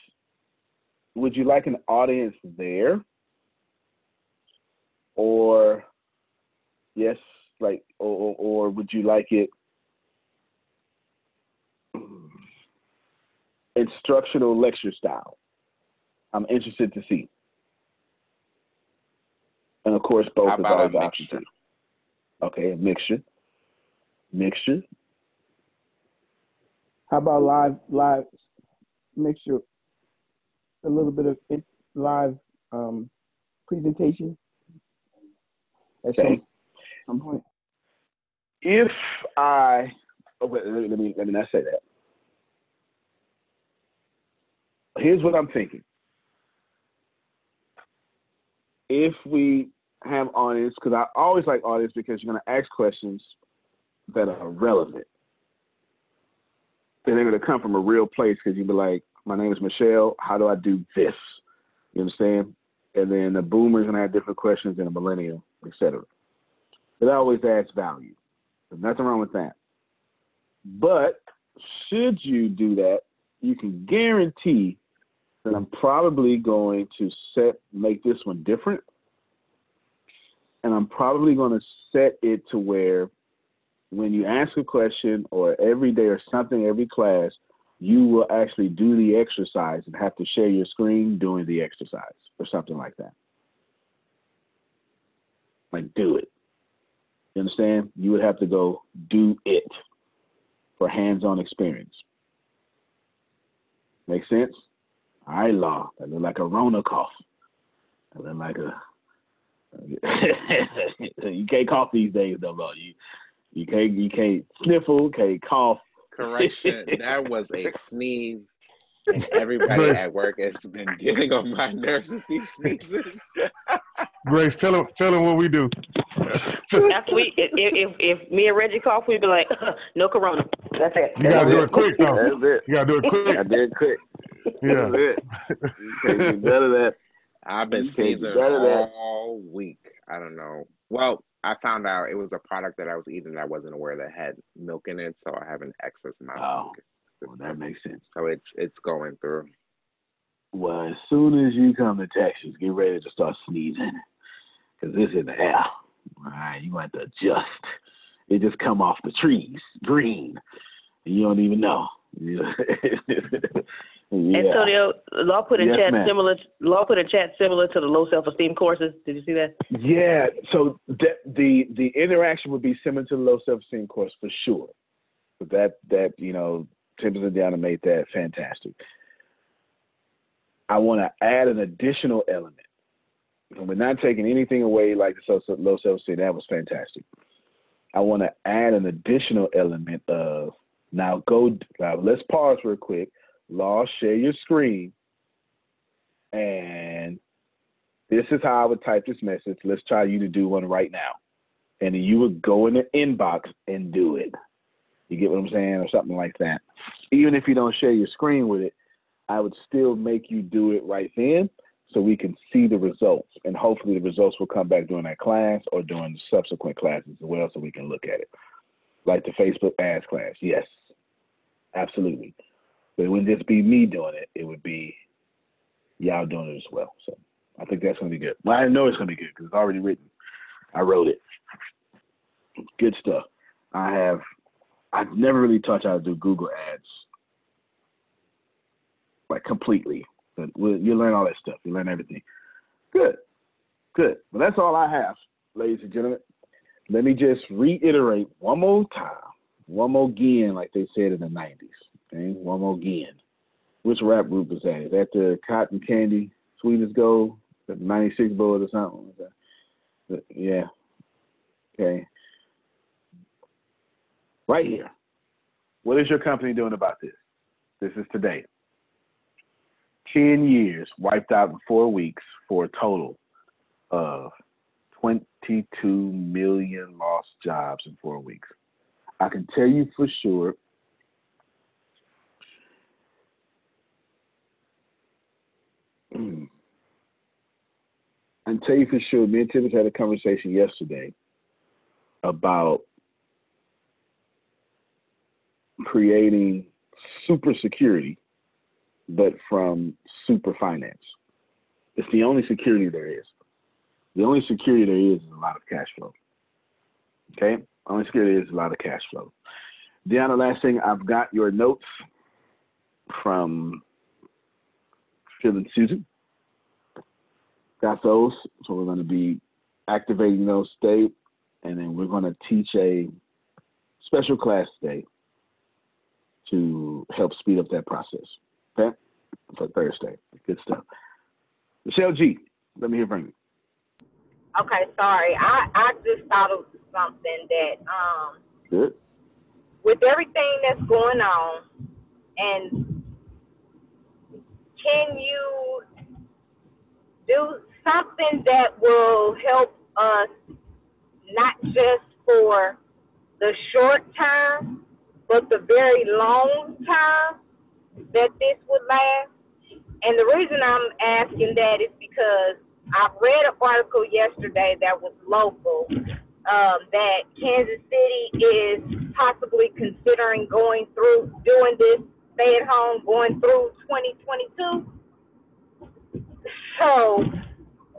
Would you like an audience there? Or yes, like or or would you like it instructional lecture style? I'm interested to see. And of course both How about a always option mixture? Okay, a mixture. Mixture. How about live live mixture? A little bit of it, live um, presentations at Okay. some, some point. if I oh, wait, let me let me let me not say that. Here's what I'm thinking. If we have audience, because I always like audience because you're gonna ask questions that are relevant. They're gonna come from a real place because you'll be like, My name is Michelle, how do I do this? You understand? And then the boomer's gonna have different questions than a millennial, etc. It always adds value. There's nothing wrong with that. But should you do that, you can guarantee that I'm probably going to set make this one different. And I'm probably going to set it to where when you ask a question or every day or something every class, you will actually do the exercise and have to share your screen doing the exercise or something like that. Like do it. You understand? You would have to go do it for hands-on experience. Make sense? All right, law. That look like a Rona cough. That look like a. you can't cough these days, though, law. You you can't you can't sniffle, can't cough. Correction, that was a sneeze. And everybody Grace. at work has been getting on my nerves with these sneezes. Grace, tell him, tell him what we do. After we, if, if, if me and Reggie cough, we'd be like, no corona. That's it. You gotta do it quick though. That's it. You gotta do it quick. I did it quick. Yeah. That's it. You can't do none of that. I've been You can't do sneezing none of that. all week. I don't know. Well, I found out it was a product that I was eating that I wasn't aware that had milk in it, so I have an excess amount of Oh, milk. well, that makes sense. So it's it's going through. Well, as soon as you come to Texas, get ready to start sneezing, because this is the air. All right, you have to adjust. It just come off the trees, green. and You don't even know. yeah. Antonio, Law put in Yes, chat ma'am. similar. Law put in chat similar to the low self-esteem courses. Did you see that? Yeah, so the the interaction would be similar to the low self esteem course for sure. But that that you know, Timbers and Diana made that fantastic. I want to add an additional element. And we're not taking anything away like the low self esteem. That was fantastic. I want to add an additional element of Now go. Now let's pause real quick. Law, share your screen, and this is how I would type this message. Let's try you to do one right now, and you would go in the inbox and do it. You get what I'm saying, or something like that. Even if you don't share your screen with it, I would still make you do it right then so we can see the results. And hopefully the results will come back during that class or during subsequent classes as well so we can look at it. Like the Facebook ads class. Yes, absolutely. But it wouldn't just be me doing it, it would be y'all doing it as well. So I think that's going to be good. Well, I know it's going to be good because it's already written. I wrote it. Good stuff. I have, I've never really taught how to do Google ads like completely. But you learn all that stuff. You learn everything. Good, good. Well, that's all I have, ladies and gentlemen. Let me just reiterate one more time, one more again, like they said in the '90s. Okay, one more again. Which rap group is that? Is that the Cotton Candy, Sweet as Gold, the '96 Board or something? Yeah. Okay. Right here. What is your company doing about this? This is today. 10 years wiped out in four weeks for a total of 22 million lost jobs in four weeks. I can tell you for sure. I can tell you for sure, me and Tibbs had a conversation yesterday about creating super security but from super finance. It's the only security there is. The only security there is is a lot of cash flow. Okay? Only security is a lot of cash flow. Deanna, last thing, I've got your notes from Phil and Susan. Got those. So we're going to be activating those today. And then we're going to teach a special class today to help speed up that process. Okay? For Thursday. Good stuff. Michelle G, let me hear from you. Okay, sorry. I, I just thought of something that um Good. with everything that's going on and can you do something that will help us not just for the short term but the very long term that this would last. And the reason I'm asking that is because I read an article yesterday that was local um, that Kansas City is possibly considering going through doing this stay at home going through 2022. So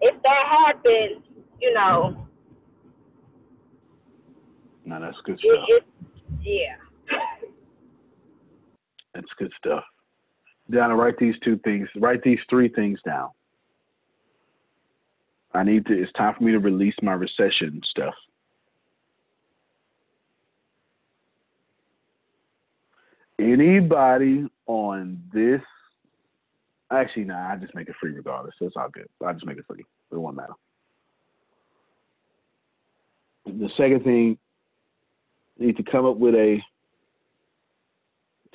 if that happens, you know. No, that's good stuff. It, it, yeah. That's good stuff. Donna, write these two things. Write these three things down. I need to. It's time for me to release my recession stuff. Anybody on this? Actually, nah. I just make it free regardless. So it's all good. I just make it free. It won't matter. The second thing, you need to come up with a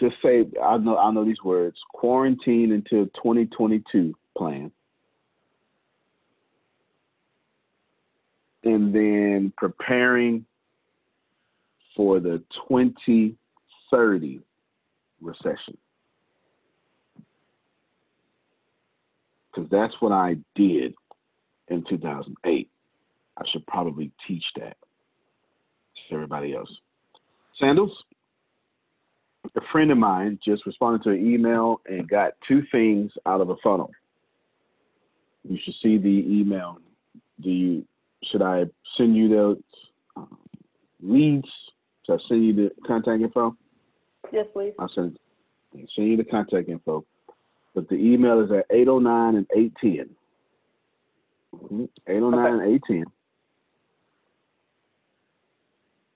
just say I know I know these words quarantine until 2022 plan, and then preparing for the 2030 recession because that's what I did in 2008. I should probably teach that to everybody else. Sandals a friend of mine just responded to an email and got two things out of a funnel. You should see the email. Do you should I send you those um, leads? Should I send you the contact info? Yes, please. I'll send, send you the contact info. But the email is at 809 and 810. Mm-hmm. 809 okay. and 810.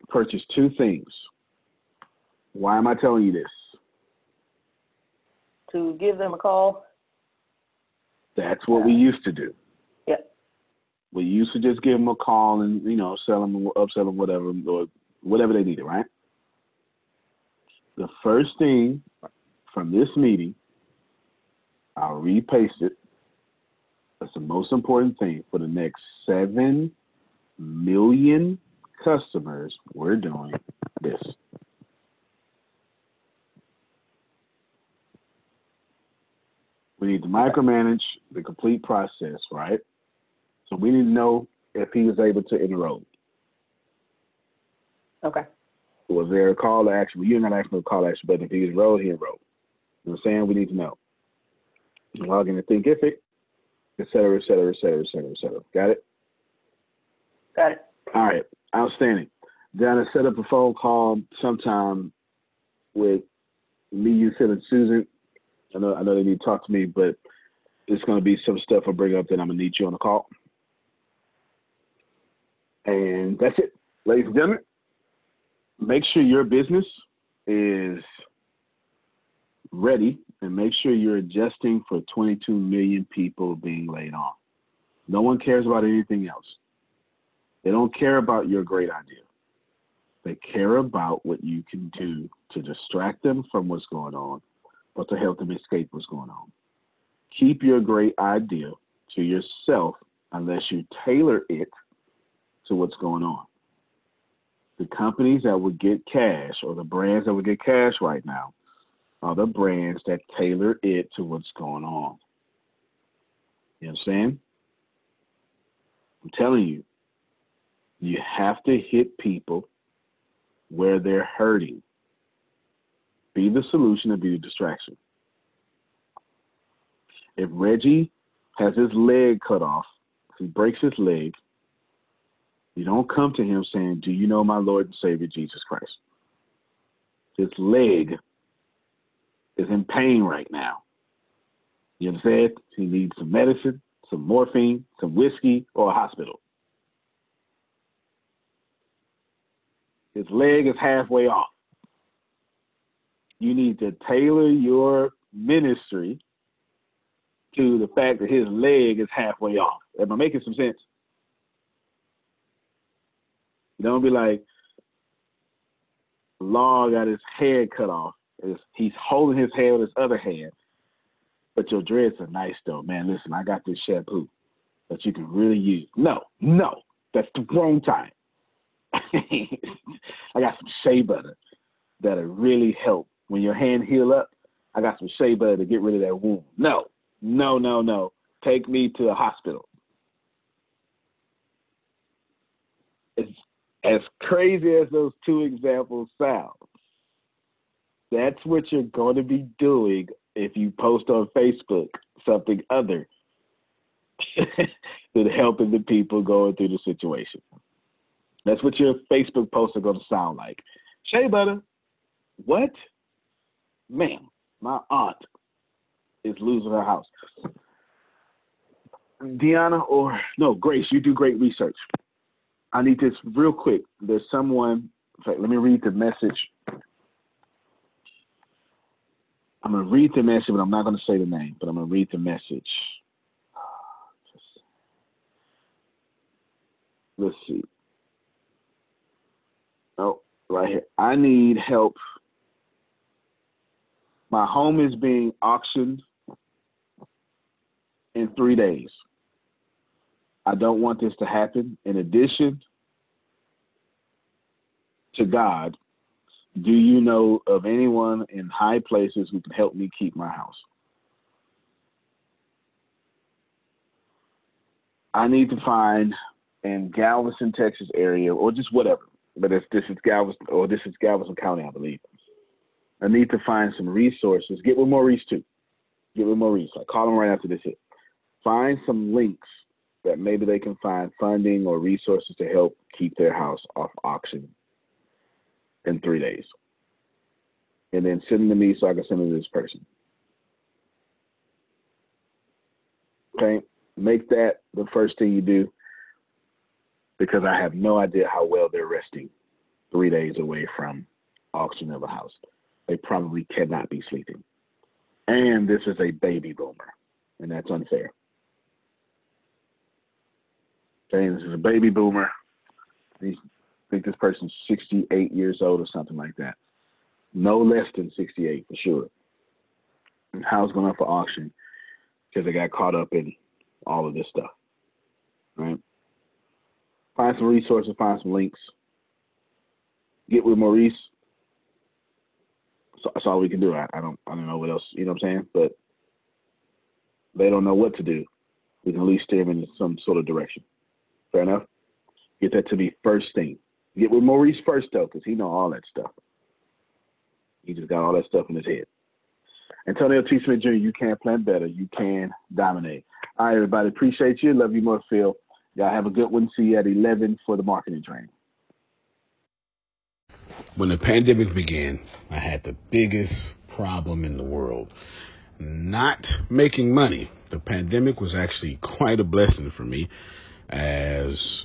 Purchase two things why am I telling you this? To give them a call. That's what we used to do. Yep. We used to just give them a call and you know sell them, upsell them, whatever, or whatever they needed, right? the first thing from this meeting, I'll repaste it. That's the most important thing for the next seven million customers. We're doing this. We need to micromanage the complete process, right? So we need to know if he was able to enroll. Okay. Was there a call to action? Well, you're not asking for a call to action, but if he enrolled, he enrolled. You know what I'm saying? We need to know. Log in to Thinkific, et cetera, et cetera, et cetera, et cetera, et cetera. Got it? Got it. All right. Outstanding. Then I set up a phone call sometime with me, you, Phil, and Susan. I know I know they need to talk to me, but it's going to be some stuff I'll bring up that I'm going to need you on the call. And that's it, ladies and gentlemen. Make sure your business is ready and make sure you're adjusting for 22 million people being laid off. No one cares about anything else. They don't care about your great idea. They care about what you can do to distract them from what's going on, but to help them escape what's going on. Keep your great idea to yourself unless you tailor it to what's going on. The companies that would get cash or the brands that would get cash right now the brands that tailor it to what's going on. You know what I'm saying? I'm telling you, you have to hit people where they're hurting. Be the solution and be the distraction. If Reggie has his leg cut off, if he breaks his leg, you don't come to him saying, Do you know my Lord and Savior Jesus Christ? His leg is in pain right now. You understand? He needs some medicine, some morphine, some whiskey, or a hospital. His leg is halfway off. You need to tailor your ministry to the fact that his leg is halfway off. Am I making some sense? Don't be like, Law got his head cut off. He's holding his head with his other hand. But your dreads are nice though, man. Listen, I got this shampoo that you can really use. No, no, that's the wrong time. I got some shea butter that'll really help when your hand heal up. I got some shea butter to get rid of that wound. No, no, no, no. Take me to a hospital. It's as crazy as those two examples sound. That's what you're going to be doing if you post on Facebook something other than helping the people going through the situation. That's what your Facebook posts are going to sound like. Shea butter, what? Man, my aunt is losing her house. Deanna or no, Grace, you do great research. I need this real quick. There's someone, in fact, let me read the message. I'm to read the message, but I'm not to say the name, but I'm to read the message. Uh, let's see. Oh, right here. I need help. My home is being auctioned in three days. I don't want this to happen. In addition to God, do you know of anyone in high places who can help me keep my house? I need to find in Galveston, Texas area, or just whatever. But if this is Galveston, or this is Galveston County, I believe. I need to find some resources. Get with Maurice too. Get with Maurice. I call him right after this hit. Find some links that maybe they can find funding or resources to help keep their house off auction in three days. And then send them to me so I can send them to this person. Okay? Make that the first thing you do because I have no idea how well they're resting three days away from auction of a house. They probably cannot be sleeping. And this is a baby boomer, and that's unfair. Okay, this is a baby boomer. I think this person's 68 years old or something like that. no less than 68 for sure. And house going up for auction because they got caught up in all of this stuff. Right? Find some resources, find some links. Get with Maurice. So that's all we can do. I, I don't I don't know what else, you know what I'm saying? But they don't know what to do. We can at least steer them in some sort of direction. Fair enough? Get that to be first thing. Get with Maurice first though, because he know all that stuff. He just got all that stuff in his head. Antonio T. Smith Jr., you can't plan better. You can dominate. All right, everybody. Appreciate you. Love you more, Phil. Y'all have a good one. See you at 11 for the marketing training. When the pandemic began, I had the biggest problem in the world not making money. The pandemic was actually quite a blessing for me as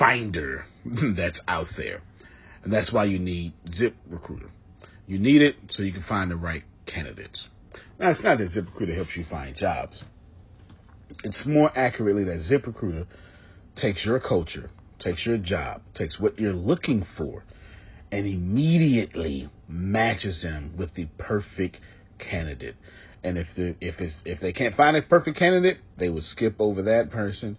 finder that's out there? And that's why you need ZipRecruiter. You need it so you can find the right candidates. Now, it's not that ZipRecruiter helps you find jobs. It's more accurately that ZipRecruiter takes your culture, takes your job, takes what you're looking for, and immediately matches them with the perfect candidate. And if the, if it's if they can't find a perfect candidate, they would skip over that person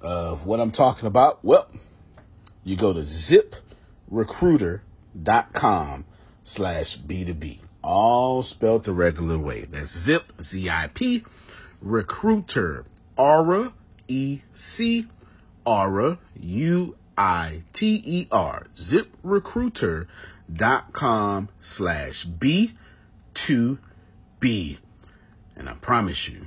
of what I'm talking about? Well, you go to ziprecruiter.com slash B2B. All spelled the regular way. That's zip, Z-I-P, recruiter, Aura, E-C, Aura, U-I-T-E-R, ziprecruiter.com slash B2B. And I promise you,